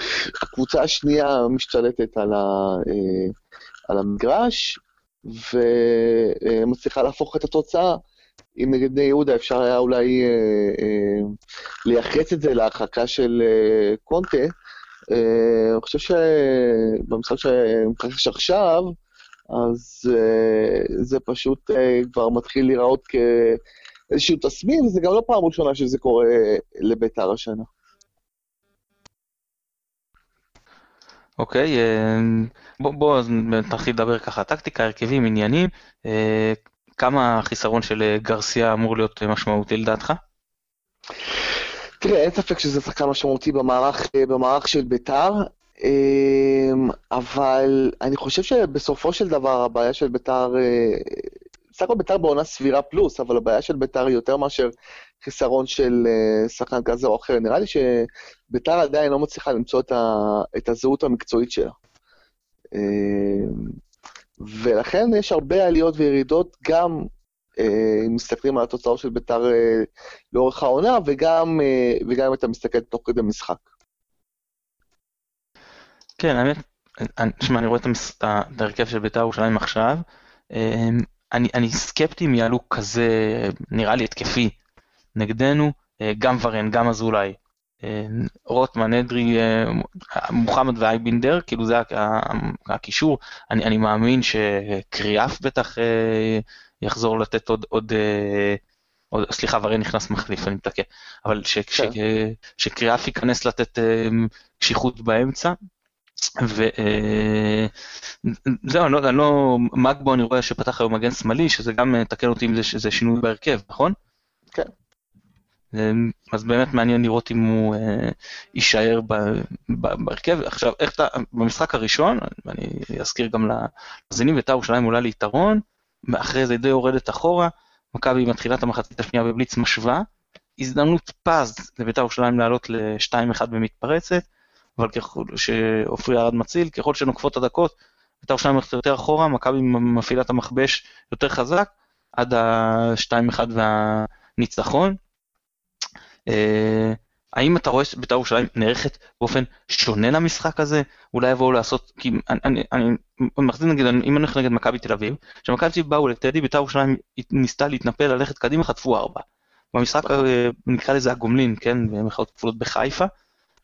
הקבוצה השנייה משתלטת על, ה, אה, על המגרש ומצליחה להפוך את התוצאה. אם נגד בני יהודה אפשר היה אולי אה, אה, לייחס את זה להרחקה של קונטה, אני חושב שבמשחק שמתרחש עכשיו, אז זה פשוט כבר מתחיל להיראות כאיזשהו תסמין, וזה גם לא פעם ראשונה שזה קורה לביתר השנה. אוקיי, אה, בוא, בוא נתחיל לדבר ככה, טקטיקה, הרכבים, עניינים, אה, כמה החיסרון של אה, גרסיה אמור להיות משמעותי לדעתך? תראה, אין ספק שזה שחקן משמעותי במערך, במערך של בית"ר, אבל אני חושב שבסופו של דבר הבעיה של בית"ר, בסך הכל בית"ר בעונה סבירה פלוס, אבל הבעיה של בית"ר היא יותר מאשר חיסרון של שחקן כזה או אחר. נראה לי שבית"ר עדיין לא מצליחה למצוא את, ה, את הזהות המקצועית שלה. ולכן יש הרבה עליות וירידות, גם אה, אם מסתכלים על התוצאות של בית"ר אה, לאורך העונה, וגם, אה, וגם אם אתה מסתכל תוך כדי משחק. כן, האמת, תשמע, אני רואה את ההרכב של בית"ר ירושלים עכשיו, אני, אני סקפטי אם יעלו כזה, נראה לי התקפי, נגדנו, גם ורן, גם אזולאי, רוטמן, אדרי, מוחמד ואייבינדר, כאילו זה הקישור, אני, אני מאמין שקריאף בטח יחזור לתת עוד, עוד, אה, עוד סליחה, ורן נכנס מחליף, אני מתקן, אבל ש, ש, כן. שקריאף ייכנס לתת אה, קשיחות באמצע. וזהו, אה, אני לא, אני לא, מגבו אני רואה שפתח היום מגן שמאלי, שזה גם, תקן אותי אם זה, שינוי בהרכב, נכון? כן. אז באמת מעניין לראות אם הוא אה, יישאר בהרכב. עכשיו, איך אתה, במשחק הראשון, אני אזכיר גם למאזינים, בית"ר ירושלים עולה ליתרון, אחרי זה די יורדת אחורה, מכבי מתחילה את המחצית השנייה בבליץ משווה, הזדמנות פז לבית"ר ירושלים לעלות ל-2-1 במתפרצת, אבל ככל שעופרי ארד מציל, ככל שנוקפות הדקות, בית"ר ירושלים הולכת יותר אחורה, מכבי מפעילה את המכבש יותר חזק, עד ה-2-1 והניצחון. אה, האם אתה רואה שבית"ר ירושלים נערכת באופן שונה למשחק הזה? אולי יבואו לעשות, כי אני, אני, אני מחזיר נגיד, אם אני הולך נגד מכבי תל אביב, כשמכבי תל אביב באו לטדי, בית"ר ירושלים ניסתה להתנפל, ללכת קדימה, חטפו ארבע. במשחק, נקרא לזה הגומלין, כן, במחאות כפולות בחיפה,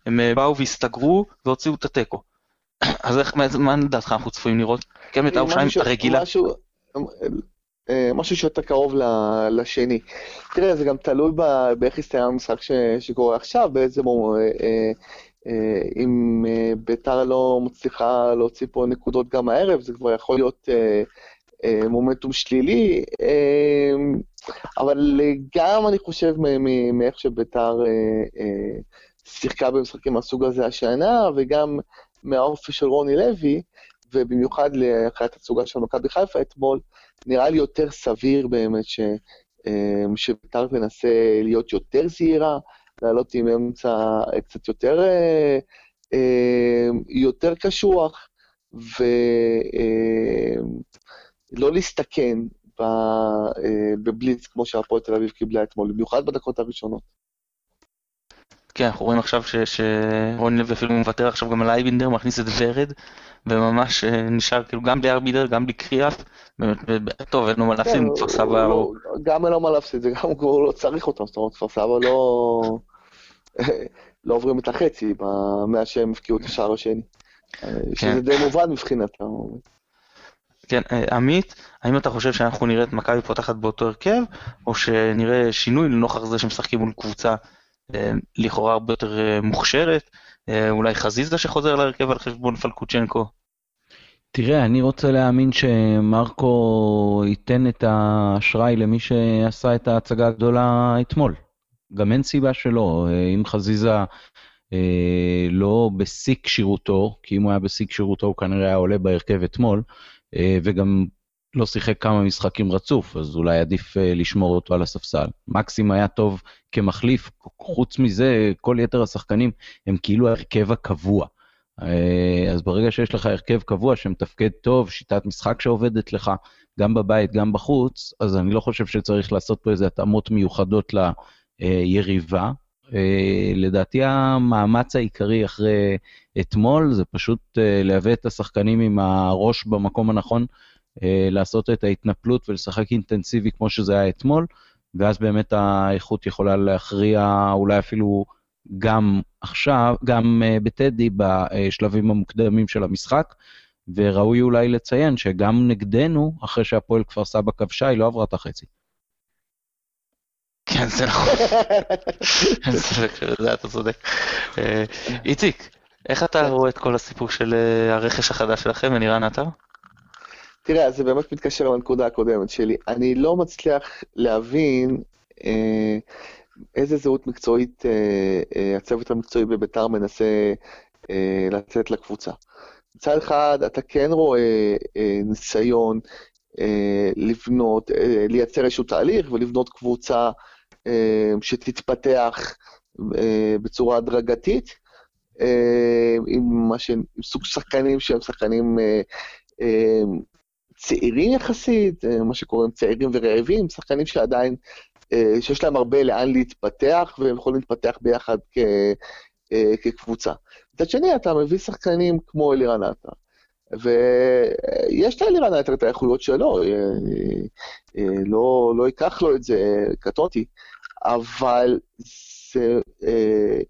הם אה, באו והסתגרו והוציאו את התיקו. אז איך, מה לדעתך אנחנו צפויים לראות? כן, בית"ר ירושלים הרגילה. אה, משהו שיותר קרוב לשני. תראה, זה גם תלוי באיך יסתיים המשחק שקורה עכשיו, אה, אה, אם ביתר לא מצליחה להוציא פה נקודות גם הערב, זה כבר יכול להיות מומנטום שלילי, אבל גם אני חושב מאיך שביתר שיחקה במשחקים מהסוג הזה השנה, וגם מהאופי של רוני לוי, ובמיוחד לאחרי התצוגה של מכבי חיפה אתמול, נראה לי יותר סביר באמת ש, אמ, שבית"ר תנסה להיות יותר זהירה, לעלות עם אמצע קצת יותר, אה, יותר קשוח, ולא להסתכן אה, בבליץ כמו שהפועל תל אביב קיבלה אתמול, במיוחד בדקות הראשונות. כן, אנחנו רואים עכשיו שרוני לוי אפילו מוותר עכשיו גם על אייבינדר, מכניס את ורד, וממש אה, נשאר כאילו גם בלי אייבינדר, גם בלי קריאף, טוב, אין לו מה להפסיד, כפר סבא... גם אין לו מה להפסיד, זה גם הוא לא צריך אותם, זאת אומרת, כפר סבא לא... לא עוברים את החצי מאז שהם הפקיעו את השער השני. אה, שזה כן. די מובן מבחינתם. כן, אה, עמית, האם אתה חושב שאנחנו נראה את מכבי פותחת באותו הרכב, או שנראה שינוי לנוכח זה שמשחקים מול קבוצה לכאורה הרבה יותר אה, מוכשרת, אה, אולי חזיזה שחוזר להרכב על חשבון פלקוצ'נקו. תראה, אני רוצה להאמין שמרקו ייתן את האשראי למי שעשה את ההצגה הגדולה אתמול. גם אין סיבה שלא. אם חזיזה אה, לא בשיא כשירותו, כי אם הוא היה בשיא כשירותו הוא כנראה היה עולה בהרכב אתמול, אה, וגם לא שיחק כמה משחקים רצוף, אז אולי עדיף אה, לשמור אותו על הספסל. מקסים היה טוב כמחליף, חוץ מזה, כל יתר השחקנים הם כאילו ההרכב הקבוע. אה, אז ברגע שיש לך הרכב קבוע שמתפקד טוב, שיטת משחק שעובדת לך, גם בבית, גם בחוץ, אז אני לא חושב שצריך לעשות פה איזה התאמות מיוחדות ליריבה. אה, לדעתי המאמץ העיקרי אחרי אתמול זה פשוט להביא את השחקנים עם הראש במקום הנכון לעשות את ההתנפלות ולשחק אינטנסיבי כמו שזה היה אתמול, ואז באמת האיכות יכולה להכריע אולי אפילו גם עכשיו, גם אה, בטדי בשלבים המוקדמים של המשחק, וראוי אולי לציין שגם נגדנו, אחרי שהפועל כפר סבא כבשה, היא לא עברה את החצי. כן, זה נכון. אין ספק, זה אתה צודק. אה, איציק, איך אתה כן. רואה את כל הסיפור של אה, הרכש החדש שלכם, אלירן עטר? תראה, זה באמת מתקשר לנקודה הקודמת שלי. אני לא מצליח להבין אה, איזה זהות מקצועית אה, אה, הצוות המקצועי בביתר מנסה אה, לתת לקבוצה. מצד אחד, אתה כן רואה אה, ניסיון אה, לבנות, אה, לייצר איזשהו תהליך ולבנות קבוצה אה, שתתפתח אה, בצורה הדרגתית, אה, עם, ש... עם סוג שחקנים שהם שחקנים אה, אה, צעירים יחסית, אה, מה שקוראים צעירים ורעבים, שחקנים שעדיין, אה, שיש להם הרבה לאן להתפתח, והם יכולים להתפתח ביחד כ, אה, כקבוצה. מצד שני, אתה מביא שחקנים כמו אלירן עטר, ויש לאלירן עטר את האיכויות שלו, לא, לא אקח לו את זה, קטונתי, אבל זה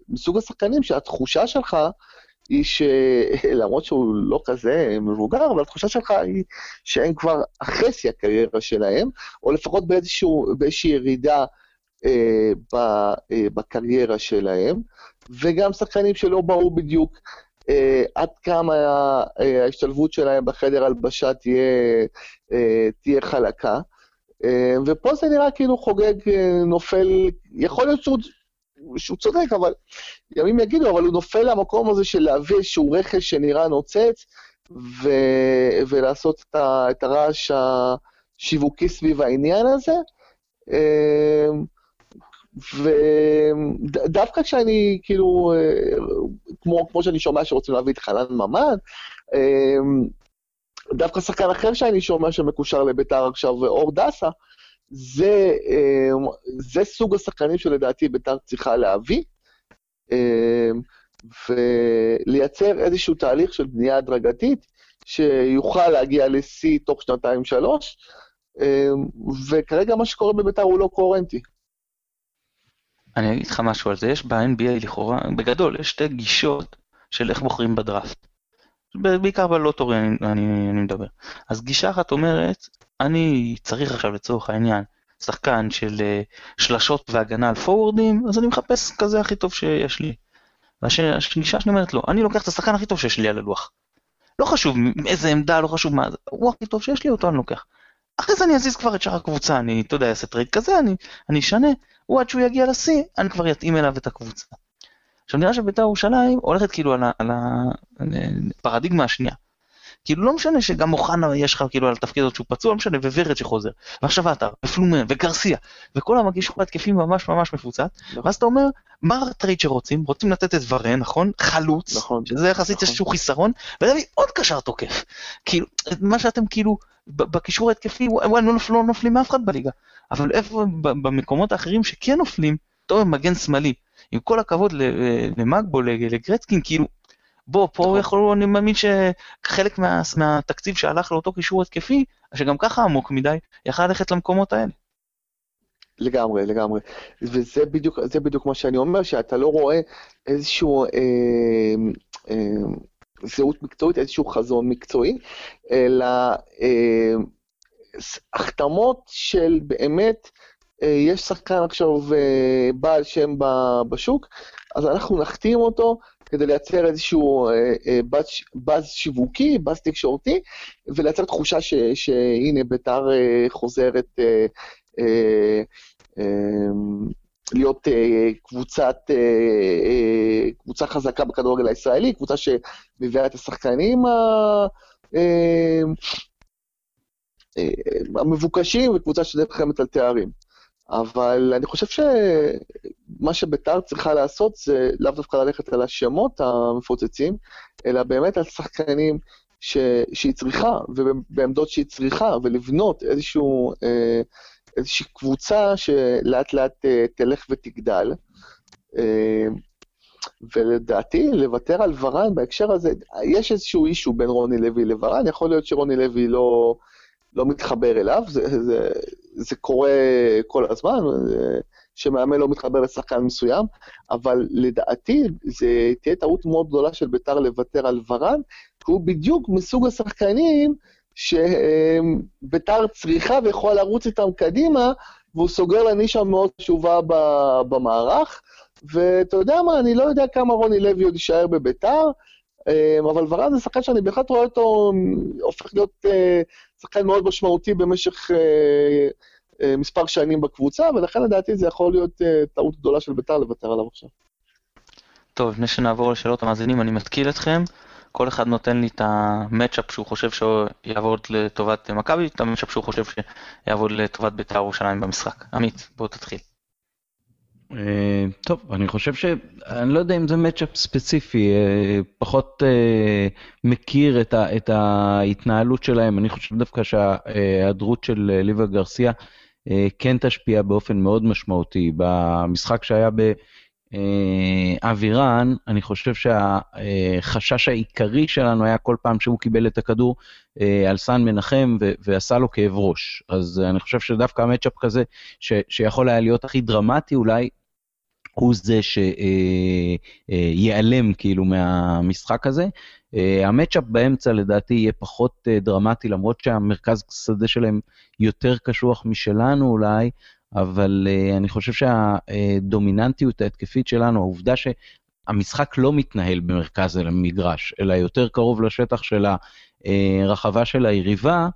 מסוג השחקנים שהתחושה שלך היא שלמרות שהוא לא כזה מבוגר, אבל התחושה שלך היא שהם כבר אחרי שיא הקריירה שלהם, או לפחות באיזשהו, באיזושהי ירידה אה, ב, אה, בקריירה שלהם, וגם שחקנים שלא ברור בדיוק אה, עד כמה אה, ההשתלבות שלהם בחדר הלבשה תהיה, אה, תהיה חלקה. אה, ופה זה נראה כאילו חוגג אה, נופל, יכול להיות שהוא, שהוא צודק, אבל ימים יגידו, אבל הוא נופל למקום הזה של להביא איזשהו רכש שנראה נוצץ, ו... ולעשות את, ה... את הרעש השיווקי סביב העניין הזה. אמ, ודווקא כשאני, כאילו, כמו, כמו שאני שומע שרוצים להביא את חנן ממן, אמ, דווקא שחקן אחר שאני שומע שמקושר לביתר עכשיו, אור דסה, זה, אמ, זה סוג השחקנים שלדעתי ביתר צריכה להביא. אמ, ולייצר איזשהו תהליך של בנייה הדרגתית, שיוכל להגיע לשיא תוך שנתיים-שלוש, אמ, וכרגע מה שקורה בביתר הוא לא קוהרנטי. אני אגיד לך משהו על זה, יש ב-NBA לכאורה, בגדול, יש שתי גישות של איך בוחרים בדראפט. בעיקר בלוטורי אני, אני, אני מדבר. אז גישה אחת אומרת, אני צריך עכשיו לצורך העניין שחקן של אה, שלשות והגנה על פורוורדים, אז אני מחפש כזה הכי טוב שיש לי. והגישה שאני אומרת לו, אני לוקח את השחקן הכי טוב שיש לי על הלוח. לא חשוב מאיזה עמדה, לא חשוב מה, הוא הכי טוב שיש לי, אותו אני לוקח. אחרי זה אני אזיז כבר את שאר הקבוצה, אני, אתה יודע, אעשה trade כזה, אני, אני אשנה, הוא עד שהוא יגיע לשיא, אני כבר אתאים אליו את הקבוצה. עכשיו נראה שבית"ר ירושלים הולכת כאילו על הפרדיגמה השנייה. כאילו לא משנה שגם אוחנה יש לך כאילו על התפקיד הזה שהוא פצוע, לא משנה, וורד שחוזר, ועכשיו עטר, ופלומן, וגרסיה, וכל הקישור ההתקפי ממש ממש מפוצץ, נכון. ואז אתה אומר, מה ה trade שרוצים? רוצים לתת את ורן, נכון? חלוץ, נכון. שזה יחסית נכון. איזשהו חיסרון, ולהביא עוד קשר תוקף. כאילו, מה שאתם כאילו, בקישור ההתקפי, וואי, לא לא נופלים מאף אחד בליגה, אבל איפה במקומות האחרים שכן נופלים, אתה אומר מגן שמאלי, עם כל הכבוד ל- למגבו, ל- לגרצקין, כאילו, בוא, פה נכון. יכול, אני מאמין שחלק מה, מהתקציב שהלך לאותו קישור התקפי, שגם ככה עמוק מדי, יכל ללכת למקומות האלה. לגמרי, לגמרי. וזה בדיוק, זה בדיוק מה שאני אומר, שאתה לא רואה איזשהו אה, אה, זהות מקצועית, איזשהו חזון מקצועי, אלא אה, החתמות של באמת, אה, יש שחקן עכשיו אה, בעל שם בשוק, אז אנחנו נחתים אותו כדי לייצר איזשהו אה, אה, באז, שיווקי, באז תקשורתי, ולייצר תחושה ש, שהנה ביתר אה, חוזרת אה, אה, אה, להיות אה, קבוצת, אה, אה, קבוצה חזקה בכדורגל הישראלי, קבוצה שמביאה את השחקנים ה... אה, אה, המבוקשים וקבוצה שנלחמת על תארים. אבל אני חושב שמה שביתר צריכה לעשות זה לאו דווקא ללכת על השמות המפוצצים, אלא באמת על שחקנים ש... שהיא צריכה, ובעמדות שהיא צריכה, ולבנות איזשהו, אה, איזושהי קבוצה שלאט לאט אה, תלך ותגדל. אה, ולדעתי, לוותר על ורן בהקשר הזה, יש איזשהו אישו בין רוני לוי לוורן, יכול להיות שרוני לוי לא, לא מתחבר אליו, זה, זה, זה קורה כל הזמן, זה- שמאמן לא מתחבר לשחקן מסוים, אבל לדעתי זה תהיה טעות מאוד גדולה של ביתר לוותר על ורן, כי הוא בדיוק מסוג השחקנים שביתר צריכה ויכולה לרוץ איתם קדימה, והוא סוגר לה נישה מאוד חשובה במערך, ואתה יודע מה, אני לא יודע כמה רוני לוי עוד יישאר בביתר, אבל ורן זה שחקן שאני בהחלט רואה אותו הופך להיות אה, שחקן מאוד משמעותי במשך אה, אה, מספר שנים בקבוצה, ולכן לדעתי זה יכול להיות טעות גדולה של ביתר לוותר עליו עכשיו. טוב, לפני שנעבור לשאלות המאזינים, אני מתקיל אתכם. כל אחד נותן לי את המצ'אפ שהוא חושב שיעבוד לטובת מכבי, את המצ'אפ שהוא חושב שיעבוד לטובת בית"ר ירושלים במשחק. עמית, בוא תתחיל. אה, טוב, אני חושב ש... אני לא יודע אם זה מצ'אפ ספציפי, אה, פחות אה, מכיר את, ה, את ההתנהלות שלהם. אני חושב דווקא שההיעדרות של ליבה גרסיה כן תשפיע באופן מאוד משמעותי. במשחק שהיה באבירן, אני חושב שהחשש העיקרי שלנו היה כל פעם שהוא קיבל את הכדור על סן מנחם ועשה לו כאב ראש. אז אני חושב שדווקא המצ'אפ כזה, שיכול היה להיות הכי דרמטי אולי, הוא זה שייעלם כאילו מהמשחק הזה. המצ'אפ באמצע לדעתי יהיה פחות דרמטי, למרות שהמרכז שדה שלהם יותר קשוח משלנו אולי, אבל אני חושב שהדומיננטיות ההתקפית שלנו, העובדה שהמשחק לא מתנהל במרכז המגרש, אלא יותר קרוב לשטח של הרחבה של היריבה, אה,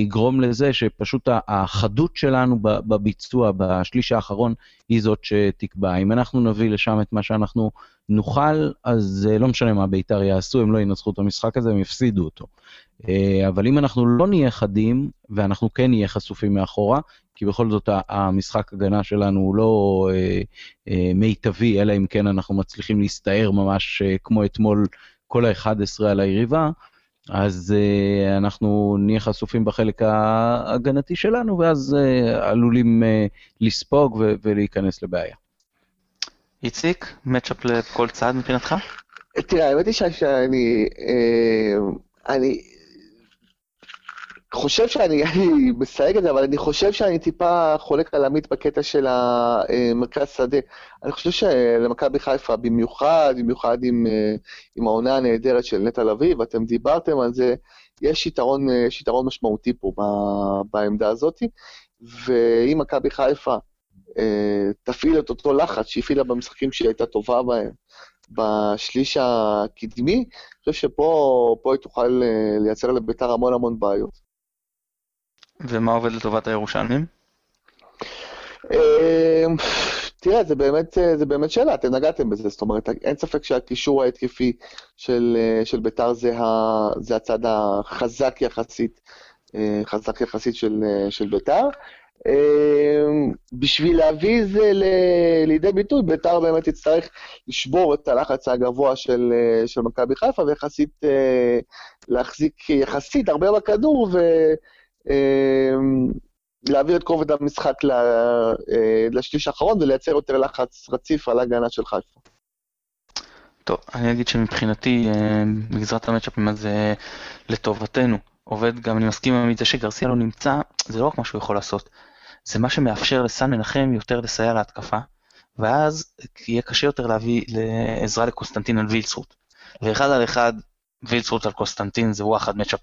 יגרום לזה שפשוט החדות שלנו בביצוע בשליש האחרון היא זאת שתקבע. אם אנחנו נביא לשם את מה שאנחנו נוכל, אז לא משנה מה בית"ר יעשו, הם לא ינצחו את המשחק הזה, הם יפסידו אותו. אה, אבל אם אנחנו לא נהיה חדים, ואנחנו כן נהיה חשופים מאחורה, כי בכל זאת המשחק הגנה שלנו הוא לא אה, מיטבי, אלא אם כן אנחנו מצליחים להסתער ממש כמו אתמול כל ה-11 על היריבה, אז uh, אנחנו נהיה חשופים בחלק ההגנתי שלנו, ואז uh, עלולים uh, לספוג ו- ולהיכנס לבעיה. איציק, מצ'אפ לכל צעד מבחינתך? תראה, האמת היא שאני... אני, חושב שאני מסייג את זה, אבל אני חושב שאני טיפה חולק על עמית בקטע של המרכז שדה. אני חושב שלמכבי חיפה, במיוחד, במיוחד עם, עם העונה הנהדרת של נטע לביא, ואתם דיברתם על זה, יש יתרון, יש יתרון משמעותי פה בעמדה הזאת, ואם מכבי חיפה אה, תפעיל את אותו לחץ שהפעילה במשחקים שהיא הייתה טובה בהם, בשליש הקדמי, אני חושב שפה היא תוכל אה, לייצר לביתר המון המון בעיות. ומה עובד לטובת הירושלמים? אמ, תראה, זה באמת, זה באמת שאלה, אתם נגעתם בזה, זאת אומרת, אין ספק שהקישור ההתקפי של, של ביתר זה, ה, זה הצד החזק יחסית, אה, חזק יחסית של, של ביתר. אמ, בשביל להביא זה לידי ביטוי, ביתר באמת יצטרך לשבור את הלחץ הגבוה של, של מכבי חיפה ויחסית אה, להחזיק יחסית הרבה בכדור ו... אמ, להעביר את כובד המשחק אה, לשליש האחרון ולייצר יותר לחץ רציף על ההגנה של חיפה. טוב, אני אגיד שמבחינתי אה, בגזרת המצ'אפים הזה לטובתנו עובד גם, אני מסכים עם זה שגרסיה לא נמצא, זה לא רק מה שהוא יכול לעשות, זה מה שמאפשר לסן מנחם יותר לסייע להתקפה, ואז יהיה קשה יותר להביא לעזרה לקוסטנטין על וילצרוט. ואחד על אחד, וילצרוט על קוסטנטין זה וואחד מצ'אפ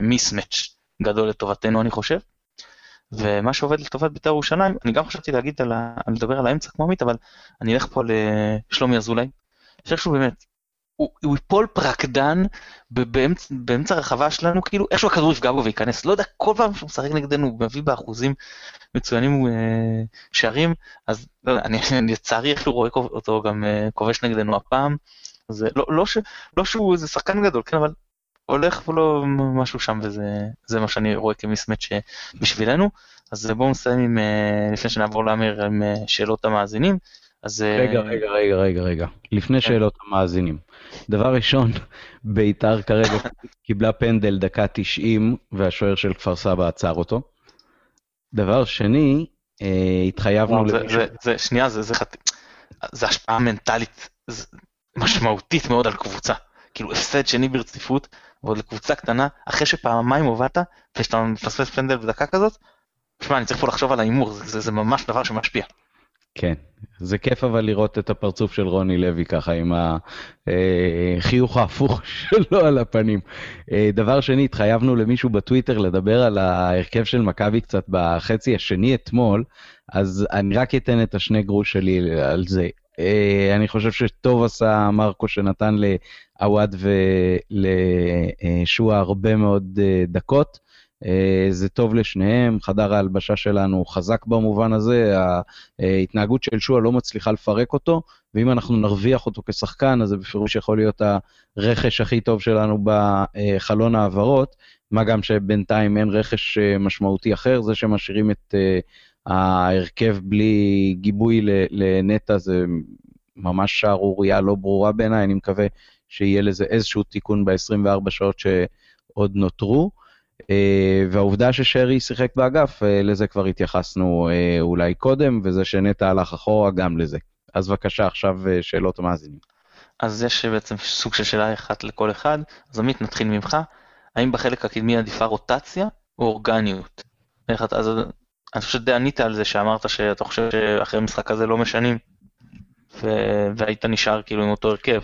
מיסמץ' גדול לטובתנו אני חושב. ומה שעובד לטובת בית"ר ירושלים, אני גם חשבתי להגיד על ה... לדבר על האמצע כמו עמית, אבל אני אלך פה לשלומי אזולאי. אני חושב שהוא באמת, הוא, הוא ייפול פרקדן באמצע, באמצע הרחבה שלנו, כאילו איכשהו הכדור יפגע בו וייכנס. לא יודע, כל פעם שהוא משחק נגדנו, הוא מביא באחוזים מצוינים אה, שערים, אז לא יודע, אני לצערי איך שהוא רואה אותו גם אה, כובש נגדנו הפעם. זה לא, לא, ש, לא שהוא איזה שחקן גדול, כן, אבל הולך ולא משהו שם וזה מה שאני רואה כמיסמץ' בשבילנו. אז בואו נסיים עם, אה, לפני שנעבור לאמיר עם אה, שאלות המאזינים. אז... אה, רגע, רגע, רגע, רגע, רגע. לפני כן. שאלות המאזינים. דבר ראשון, ביתר כרגע קיבלה פנדל דקה 90 והשוער של כפר סבא עצר אותו. דבר שני, התחייבנו... זה, זה, זה, שנייה, זה, זה, זה השפעה מנטלית משמעותית מאוד על קבוצה. כאילו הפסד שני ברציפות, ועוד לקבוצה קטנה, אחרי שפעמיים הובלת, ושאתה מפספס פנדל בדקה כזאת, תשמע, אני צריך פה לחשוב על ההימור, זה, זה, זה ממש דבר שמשפיע. כן, זה כיף אבל לראות את הפרצוף של רוני לוי ככה עם החיוך ההפוך שלו על הפנים. אה, דבר שני, התחייבנו למישהו בטוויטר לדבר על ההרכב של מכבי קצת בחצי השני אתמול, אז אני רק אתן את השני גרוש שלי על זה. אה, אני חושב שטוב עשה מרקו שנתן לעווד ולשועה הרבה מאוד אה, דקות. אה, זה טוב לשניהם, חדר ההלבשה שלנו חזק במובן הזה, ההתנהגות של שועה לא מצליחה לפרק אותו, ואם אנחנו נרוויח אותו כשחקן, אז זה בפירוש יכול להיות הרכש הכי טוב שלנו בחלון העברות, מה גם שבינתיים אין רכש משמעותי אחר, זה שמשאירים את ההרכב בלי גיבוי לנטע זה ממש שערורייה לא ברורה בעיניי, אני מקווה שיהיה לזה איזשהו תיקון ב-24 שעות שעוד נותרו. אה, והעובדה ששרי שיחק באגף, אה, לזה כבר התייחסנו אה, אולי קודם, וזה שנטע הלך אחורה גם לזה. אז בבקשה, עכשיו שאלות המאזינים. אז יש בעצם סוג של שאלה אחת לכל אחד, אז עמית נתחיל ממך, האם בחלק הקדמי עדיפה רוטציה או אורגניות? איך אתה, אז אני חושב ענית על זה שאמרת שאתה חושב שאחרי המשחק הזה לא משנים, ו... והיית נשאר כאילו עם אותו הרכב.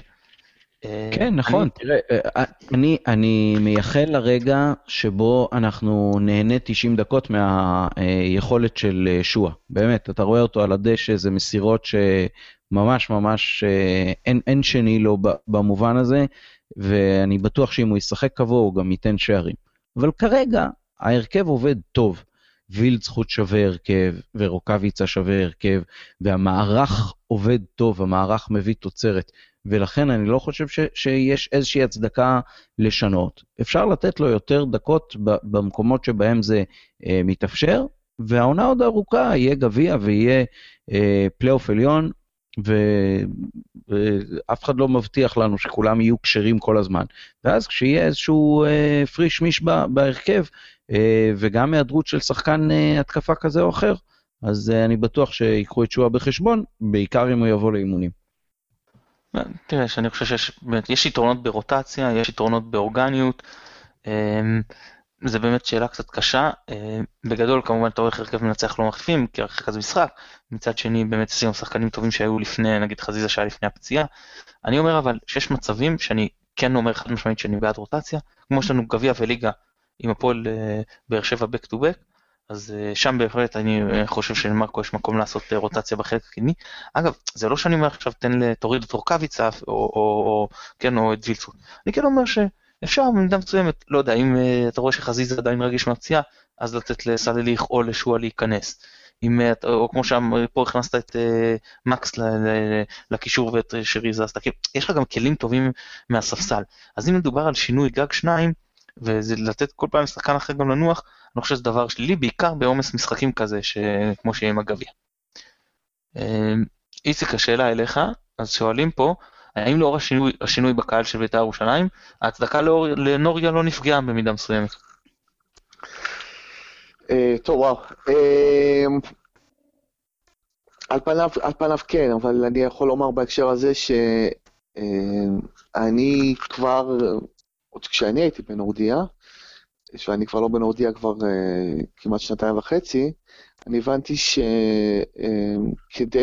אה, כן, נכון, אני... תראה, אה, אה, אני, אני מייחל לרגע שבו אנחנו נהנה 90 דקות מהיכולת של שואה. באמת, אתה רואה אותו על הדשא, זה מסירות שממש ממש אין, אין שני לו במובן הזה, ואני בטוח שאם הוא ישחק קבוע הוא גם ייתן שערים. אבל כרגע ההרכב עובד טוב. וילדסחוט שווה הרכב, ורוקאביצה שווה הרכב, והמערך עובד טוב, המערך מביא תוצרת, ולכן אני לא חושב ש, שיש איזושהי הצדקה לשנות. אפשר לתת לו יותר דקות במקומות שבהם זה אה, מתאפשר, והעונה עוד ארוכה, יהיה גביע ויהיה אה, פלייאוף עליון, ואף אחד לא מבטיח לנו שכולם יהיו כשרים כל הזמן. ואז כשיהיה איזשהו אה, פריש מיש בהרכב, אה, וגם היעדרות של שחקן אה, התקפה כזה או אחר, אז אה, אני בטוח שיקחו את שואה בחשבון, בעיקר אם הוא יבוא לאימונים. תראה, שאני חושב שיש יתרונות ברוטציה, יש יתרונות באורגניות. זה באמת שאלה קצת קשה. בגדול, כמובן, אתה רואה איך הרכב מנצח לא מחליפים, כי הרכב כזה משחק. מצד שני, באמת גם שחקנים טובים שהיו לפני, נגיד חזיזה שהיה לפני הפציעה. אני אומר אבל שיש מצבים שאני כן אומר חד משמעית שאני בעד רוטציה, כמו שיש לנו גביע וליגה עם הפועל אה, באר שבע back to back, אז אה, שם בהחלט אני אה, חושב שלמרקו יש מקום לעשות רוטציה בחלק הקדמי. אגב, זה לא שאני אומר עכשיו תן, תוריד את רוקאביצה או, או, או, כן, או את וילצון. אני כן אומר שאפשר במידה מסוימת, לא יודע, אם אתה רואה שחזיזה עדיין רגיש מהפציעה, אז לתת לסלליך או לשועה להיכנס. אם, או כמו שפה הכנסת את מקס לקישור ואת שריזה, אז כאילו, יש לך גם כלים טובים מהספסל. אז אם מדובר על שינוי גג שניים, וזה לתת כל פעם לשחקן אחר גם לנוח, אני חושב שזה דבר שלילי, בעיקר בעומס משחקים כזה, כמו שיהיה עם הגביע. איציק, השאלה אליך, אז שואלים פה, האם לאור השינוי, השינוי בקהל של בית"ר ירושלים, ההצדקה לאור, לנוריה לא נפגעה במידה מסוימת? אה, טוב, וואו. אמ, על פניו, על פניו כן, אבל אני יכול לומר בהקשר הזה שאני אמ, כבר עוד כשאני הייתי בנורדיה, שאני כבר לא בנורדיה כבר כמעט שנתיים וחצי, אני הבנתי שכדי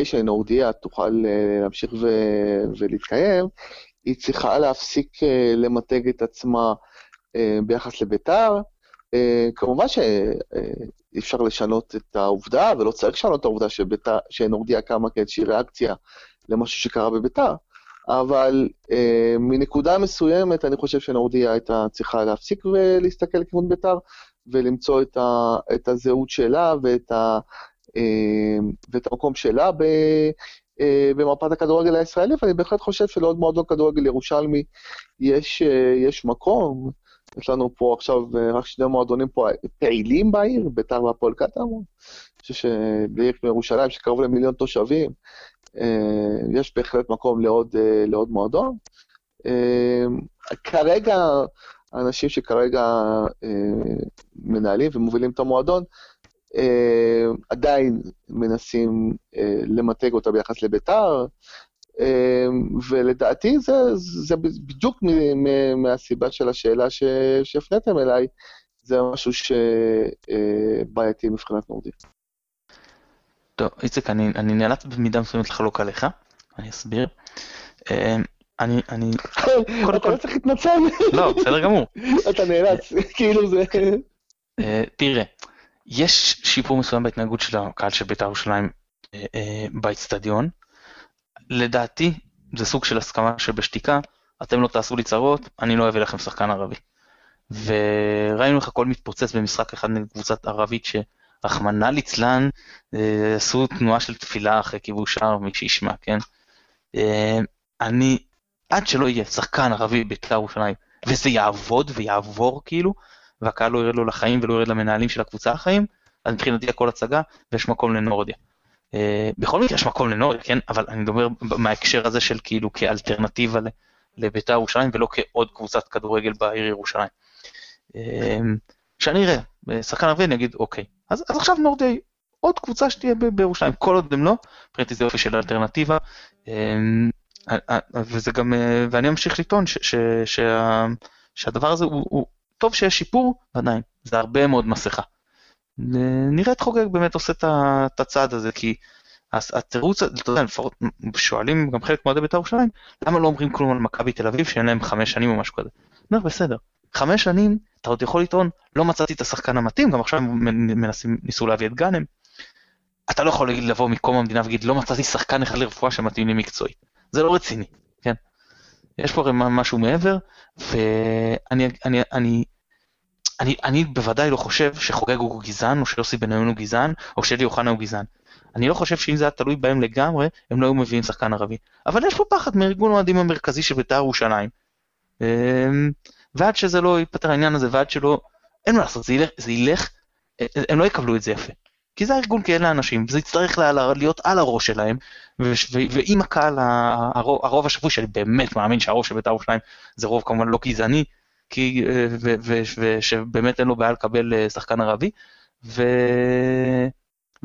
uh, שנורדיה תוכל uh, להמשיך ו- ולהתקיים, היא צריכה להפסיק uh, למתג את עצמה uh, ביחס לביתר. כמובן שאי אפשר לשנות את העובדה, ולא צריך לשנות את העובדה שביתר, שנורדיה קמה כאיזושהי ריאקציה למשהו שקרה בביתר, אבל אה, מנקודה מסוימת אני חושב שנורדיה הייתה צריכה להפסיק ולהסתכל לכיוון בית"ר ולמצוא את, ה, את הזהות שלה ואת, ה, אה, ואת המקום שלה ב, אה, במפת הכדורגל הישראלי, ואני בהחלט חושב שלעוד מועדון כדורגל ירושלמי יש, אה, יש מקום. יש לנו פה עכשיו רק שני מועדונים פה פעילים בעיר, בית"ר והפועל קטמון. אני חושב שבעיר כמו ירושלים, שקרוב למיליון תושבים, יש בהחלט מקום לעוד, לעוד מועדון. כרגע, האנשים שכרגע מנהלים ומובילים את המועדון, עדיין מנסים למתג אותה ביחס לביתר, ולדעתי זה, זה בדיוק מהסיבה של השאלה שהפניתם אליי, זה משהו שבעייתי מבחינת נורדים. טוב, איציק, אני, אני נאלץ במידה מסוימת לחלוק עליך, אני אסביר. אני, אני, קודם כל... אתה לא צריך להתנצל. לא, בסדר גמור. אתה נאלץ, כאילו זה... אה, תראה, יש שיפור מסוים בהתנהגות של הקהל של בית"ר ירושלים אה, אה, באיצטדיון. לדעתי זה סוג של הסכמה שבשתיקה, אתם לא תעשו לי צרות, אני לא אביא לכם שחקן ערבי. וראינו איך הכל מתפוצץ במשחק אחד נגד קבוצת ערבית שרחמנא ליצלן עשו תנועה של תפילה אחרי כיבוש שער, מי שישמע, כן? אני, עד שלא יהיה שחקן ערבי בית"ר ירושלים, וזה יעבוד ויעבור כאילו, והקהל לא ירד לו לחיים ולא ירד למנהלים של הקבוצה לחיים, אז מבחינתי הכל הצגה ויש מקום לנורדיה. אה, בכל מקרה יש מקום לנורדיה, כן? אבל אני מדבר מההקשר הזה של כאילו כאלטרנטיבה לבית"ר ירושלים ולא כעוד קבוצת כדורגל בעיר ירושלים. כשאני אראה שחקן ערבי אני אגיד אוקיי, אז, אז עכשיו נורדיה עוד קבוצה שתהיה בירושלים, כל עוד הם לא, מבחינתי זה יופי של אלטרנטיבה. וזה גם, ואני אמשיך לטעון שהדבר הזה הוא, הוא טוב שיש שיפור, ועדיין, זה הרבה מאוד מסכה. נראה את חוגג באמת עושה את הצעד הזה, כי התירוץ, אתה יודע, לפחות שואלים גם חלק מאוהדי בית"ר ירושלים, למה לא אומרים כלום על מכבי תל אביב שאין להם חמש שנים או משהו כזה. אומר, בסדר, חמש שנים, אתה עוד יכול לטעון, לא מצאתי את השחקן המתאים, גם עכשיו מנסים, ניסו להביא את גאנם. אתה לא יכול לבוא מקום המדינה ולהגיד, לא מצאתי שחקן אחד לרפואה שמתאים לי מקצועית. זה לא רציני, כן? יש פה הרי משהו מעבר, ואני אני, אני, אני, אני בוודאי לא חושב שחוגג הוא גזען, או שיוסי בניון הוא גזען, או שאלי אוחנה הוא גזען. אני לא חושב שאם זה היה תלוי בהם לגמרי, הם לא היו מביאים שחקן ערבי. אבל יש פה פחד מארגון אוהדים המרכזי של בית"ר ירושלים. אמ, ועד שזה לא ייפתר העניין הזה, ועד שלא, אין מה לעשות, זה ילך, זה ילך, הם לא יקבלו את זה יפה. כי זה הארגון כי אלה האנשים, וזה יצטרך להיות על הראש שלהם, ואם הקהל, הרוב, הרוב השפוי, שאני באמת מאמין שהרוב של בית"ר ירושלים זה רוב כמובן לא גזעני, כי, ושבאמת אין לו בעיה לקבל אה, שחקן ערבי, ו,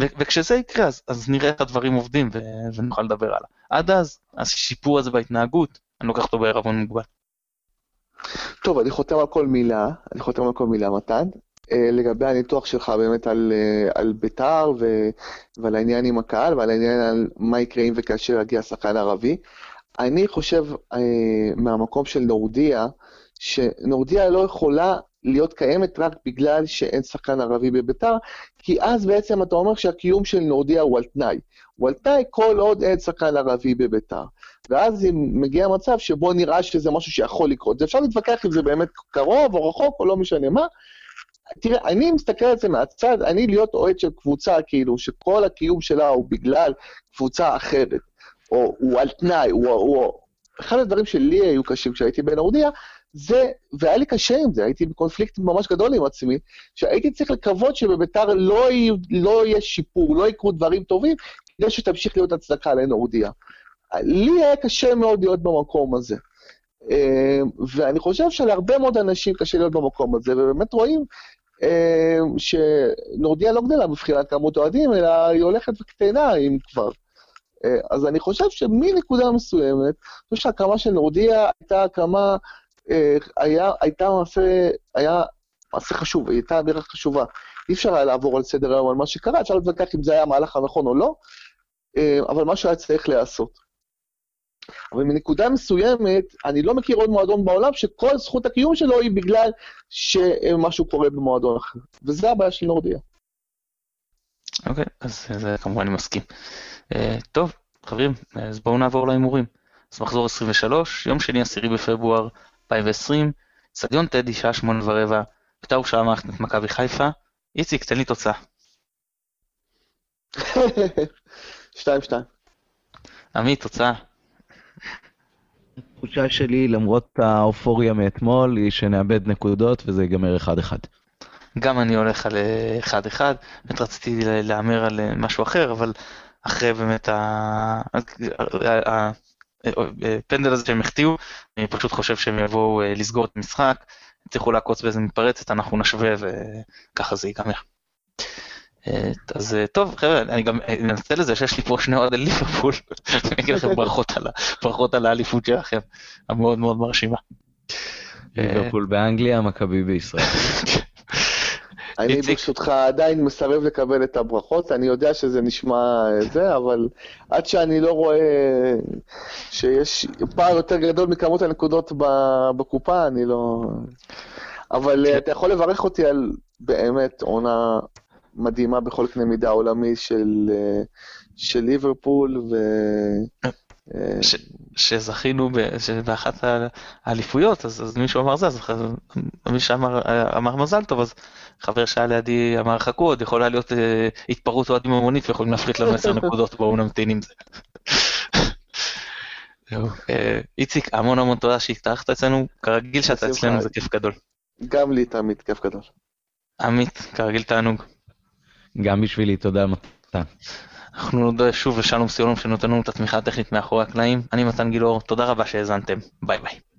ו, וכשזה יקרה אז, אז נראה איך הדברים עובדים ונוכל לדבר הלאה. עד אז, השיפור הזה בהתנהגות, אני לוקח אותו בערבון מוגבל. טוב, אני חותם על כל מילה, אני חותם על כל מילה, מתן. אה, לגבי הניתוח שלך באמת על, אה, על בית"ר ו, ועל העניין עם הקהל ועל העניין על מה יקרה אם וכאשר יגיע שחקן ערבי. אני חושב אה, מהמקום של נורדיה, שנורדיה לא יכולה להיות קיימת רק בגלל שאין שחקן ערבי בביתר, כי אז בעצם אתה אומר שהקיום של נורדיה הוא על תנאי. הוא על תנאי כל עוד אין שחקן ערבי בביתר. ואז מגיע מצב שבו נראה שזה משהו שיכול לקרות. אפשר להתווכח אם זה באמת קרוב או רחוק או לא משנה מה. תראה, אני מסתכל על זה מהצד, אני להיות אוהד של קבוצה, כאילו, שכל הקיום שלה הוא בגלל קבוצה אחרת, או הוא על תנאי, הוא... הוא אחד הדברים שלי היו קשים כשהייתי בן אורדיה, זה, והיה לי קשה עם זה, הייתי בקונפליקט ממש גדול עם עצמי, שהייתי צריך לקוות שבביתר לא, לא יהיה שיפור, לא יקרו דברים טובים, כדי שתמשיך להיות הצדקה לנורדיה. לי היה קשה מאוד להיות במקום הזה. אה, ואני חושב שלהרבה מאוד אנשים קשה להיות במקום הזה, ובאמת רואים אה, שנורדיה לא גדלה מבחינת כמות אוהדים, אלא היא הולכת וקטנה אם כבר. אה, אז אני חושב שמנקודה מסוימת, אני חושב שההקמה של נורדיה הייתה הקמה, היה, הייתה מעשה, היה מעשה חשוב, היא הייתה אמירה חשובה. אי אפשר היה לעבור על סדר היום על מה שקרה, אפשר להתווכח אם זה היה המהלך הנכון או לא, אבל משהו היה צריך להיעשות. אבל מנקודה מסוימת, אני לא מכיר עוד מועדון בעולם שכל זכות הקיום שלו היא בגלל שמשהו קורה במועדון אחר. וזה הבעיה של נורדיה. אוקיי, okay, אז זה כמובן אני מסכים. Uh, טוב, חברים, אז בואו נעבור להימורים. אז מחזור 23, יום שני, 10 בפברואר 2020, סדיון טדי, שעה שמונה ורבע, בית"ר ירושלים מערכת את מכבי חיפה. איציק, תן לי תוצאה. 2-2. עמית, תוצאה. התחושה שלי, למרות האופוריה מאתמול, היא שנאבד נקודות וזה ייגמר 1-1. גם אני הולך על 1-1, באמת רציתי להמר על משהו אחר, אבל אחרי באמת הפנדל הזה שהם החטיאו, אני פשוט חושב שהם יבואו לסגור את המשחק, יצליחו לעקוץ באיזה מתפרצת, אנחנו נשווה וככה זה ייגמר. אה, אז אה, טוב חבר'ה אני גם אנצל את זה שיש לי פה שני אוהדי ליברפול, אני אגיד לכם ברכות על האליפות שלכם המאוד מאוד מרשימה. ליברפול באנגליה, מכבי בישראל. אני ברשותך עדיין מסרב לקבל את הברכות, אני יודע שזה נשמע זה, אבל עד שאני לא רואה שיש פער יותר גדול מכמות הנקודות בקופה, אני לא... אבל אתה יכול לברך אותי על באמת עונה מדהימה בכל קנה מידה עולמי של, אה, של ליברפול, ו... אה, ש- שזכינו ב- באחת האליפויות, אז, אז מישהו אמר זה, אז מי שאמר אמר מזל טוב, אז חבר שהיה לידי אמר חכו, עוד יכולה להיות אה, התפרעות אוהדים המונית ויכולים להפחית לנו 10 נקודות, בואו נמתין עם זה. אה, איציק, המון המון תודה שהתארחת אצלנו, כרגיל שאתה. אצלנו זה כיף גדול. גם לי תמיד כיף גדול. עמית, כרגיל תענוג. גם בשבילי, תודה מתן. אנחנו נודה שוב לשלום סיולום שנותן לנו את התמיכה הטכנית מאחורי הקלעים. אני מתן גילאור, תודה רבה שהאזנתם, ביי ביי.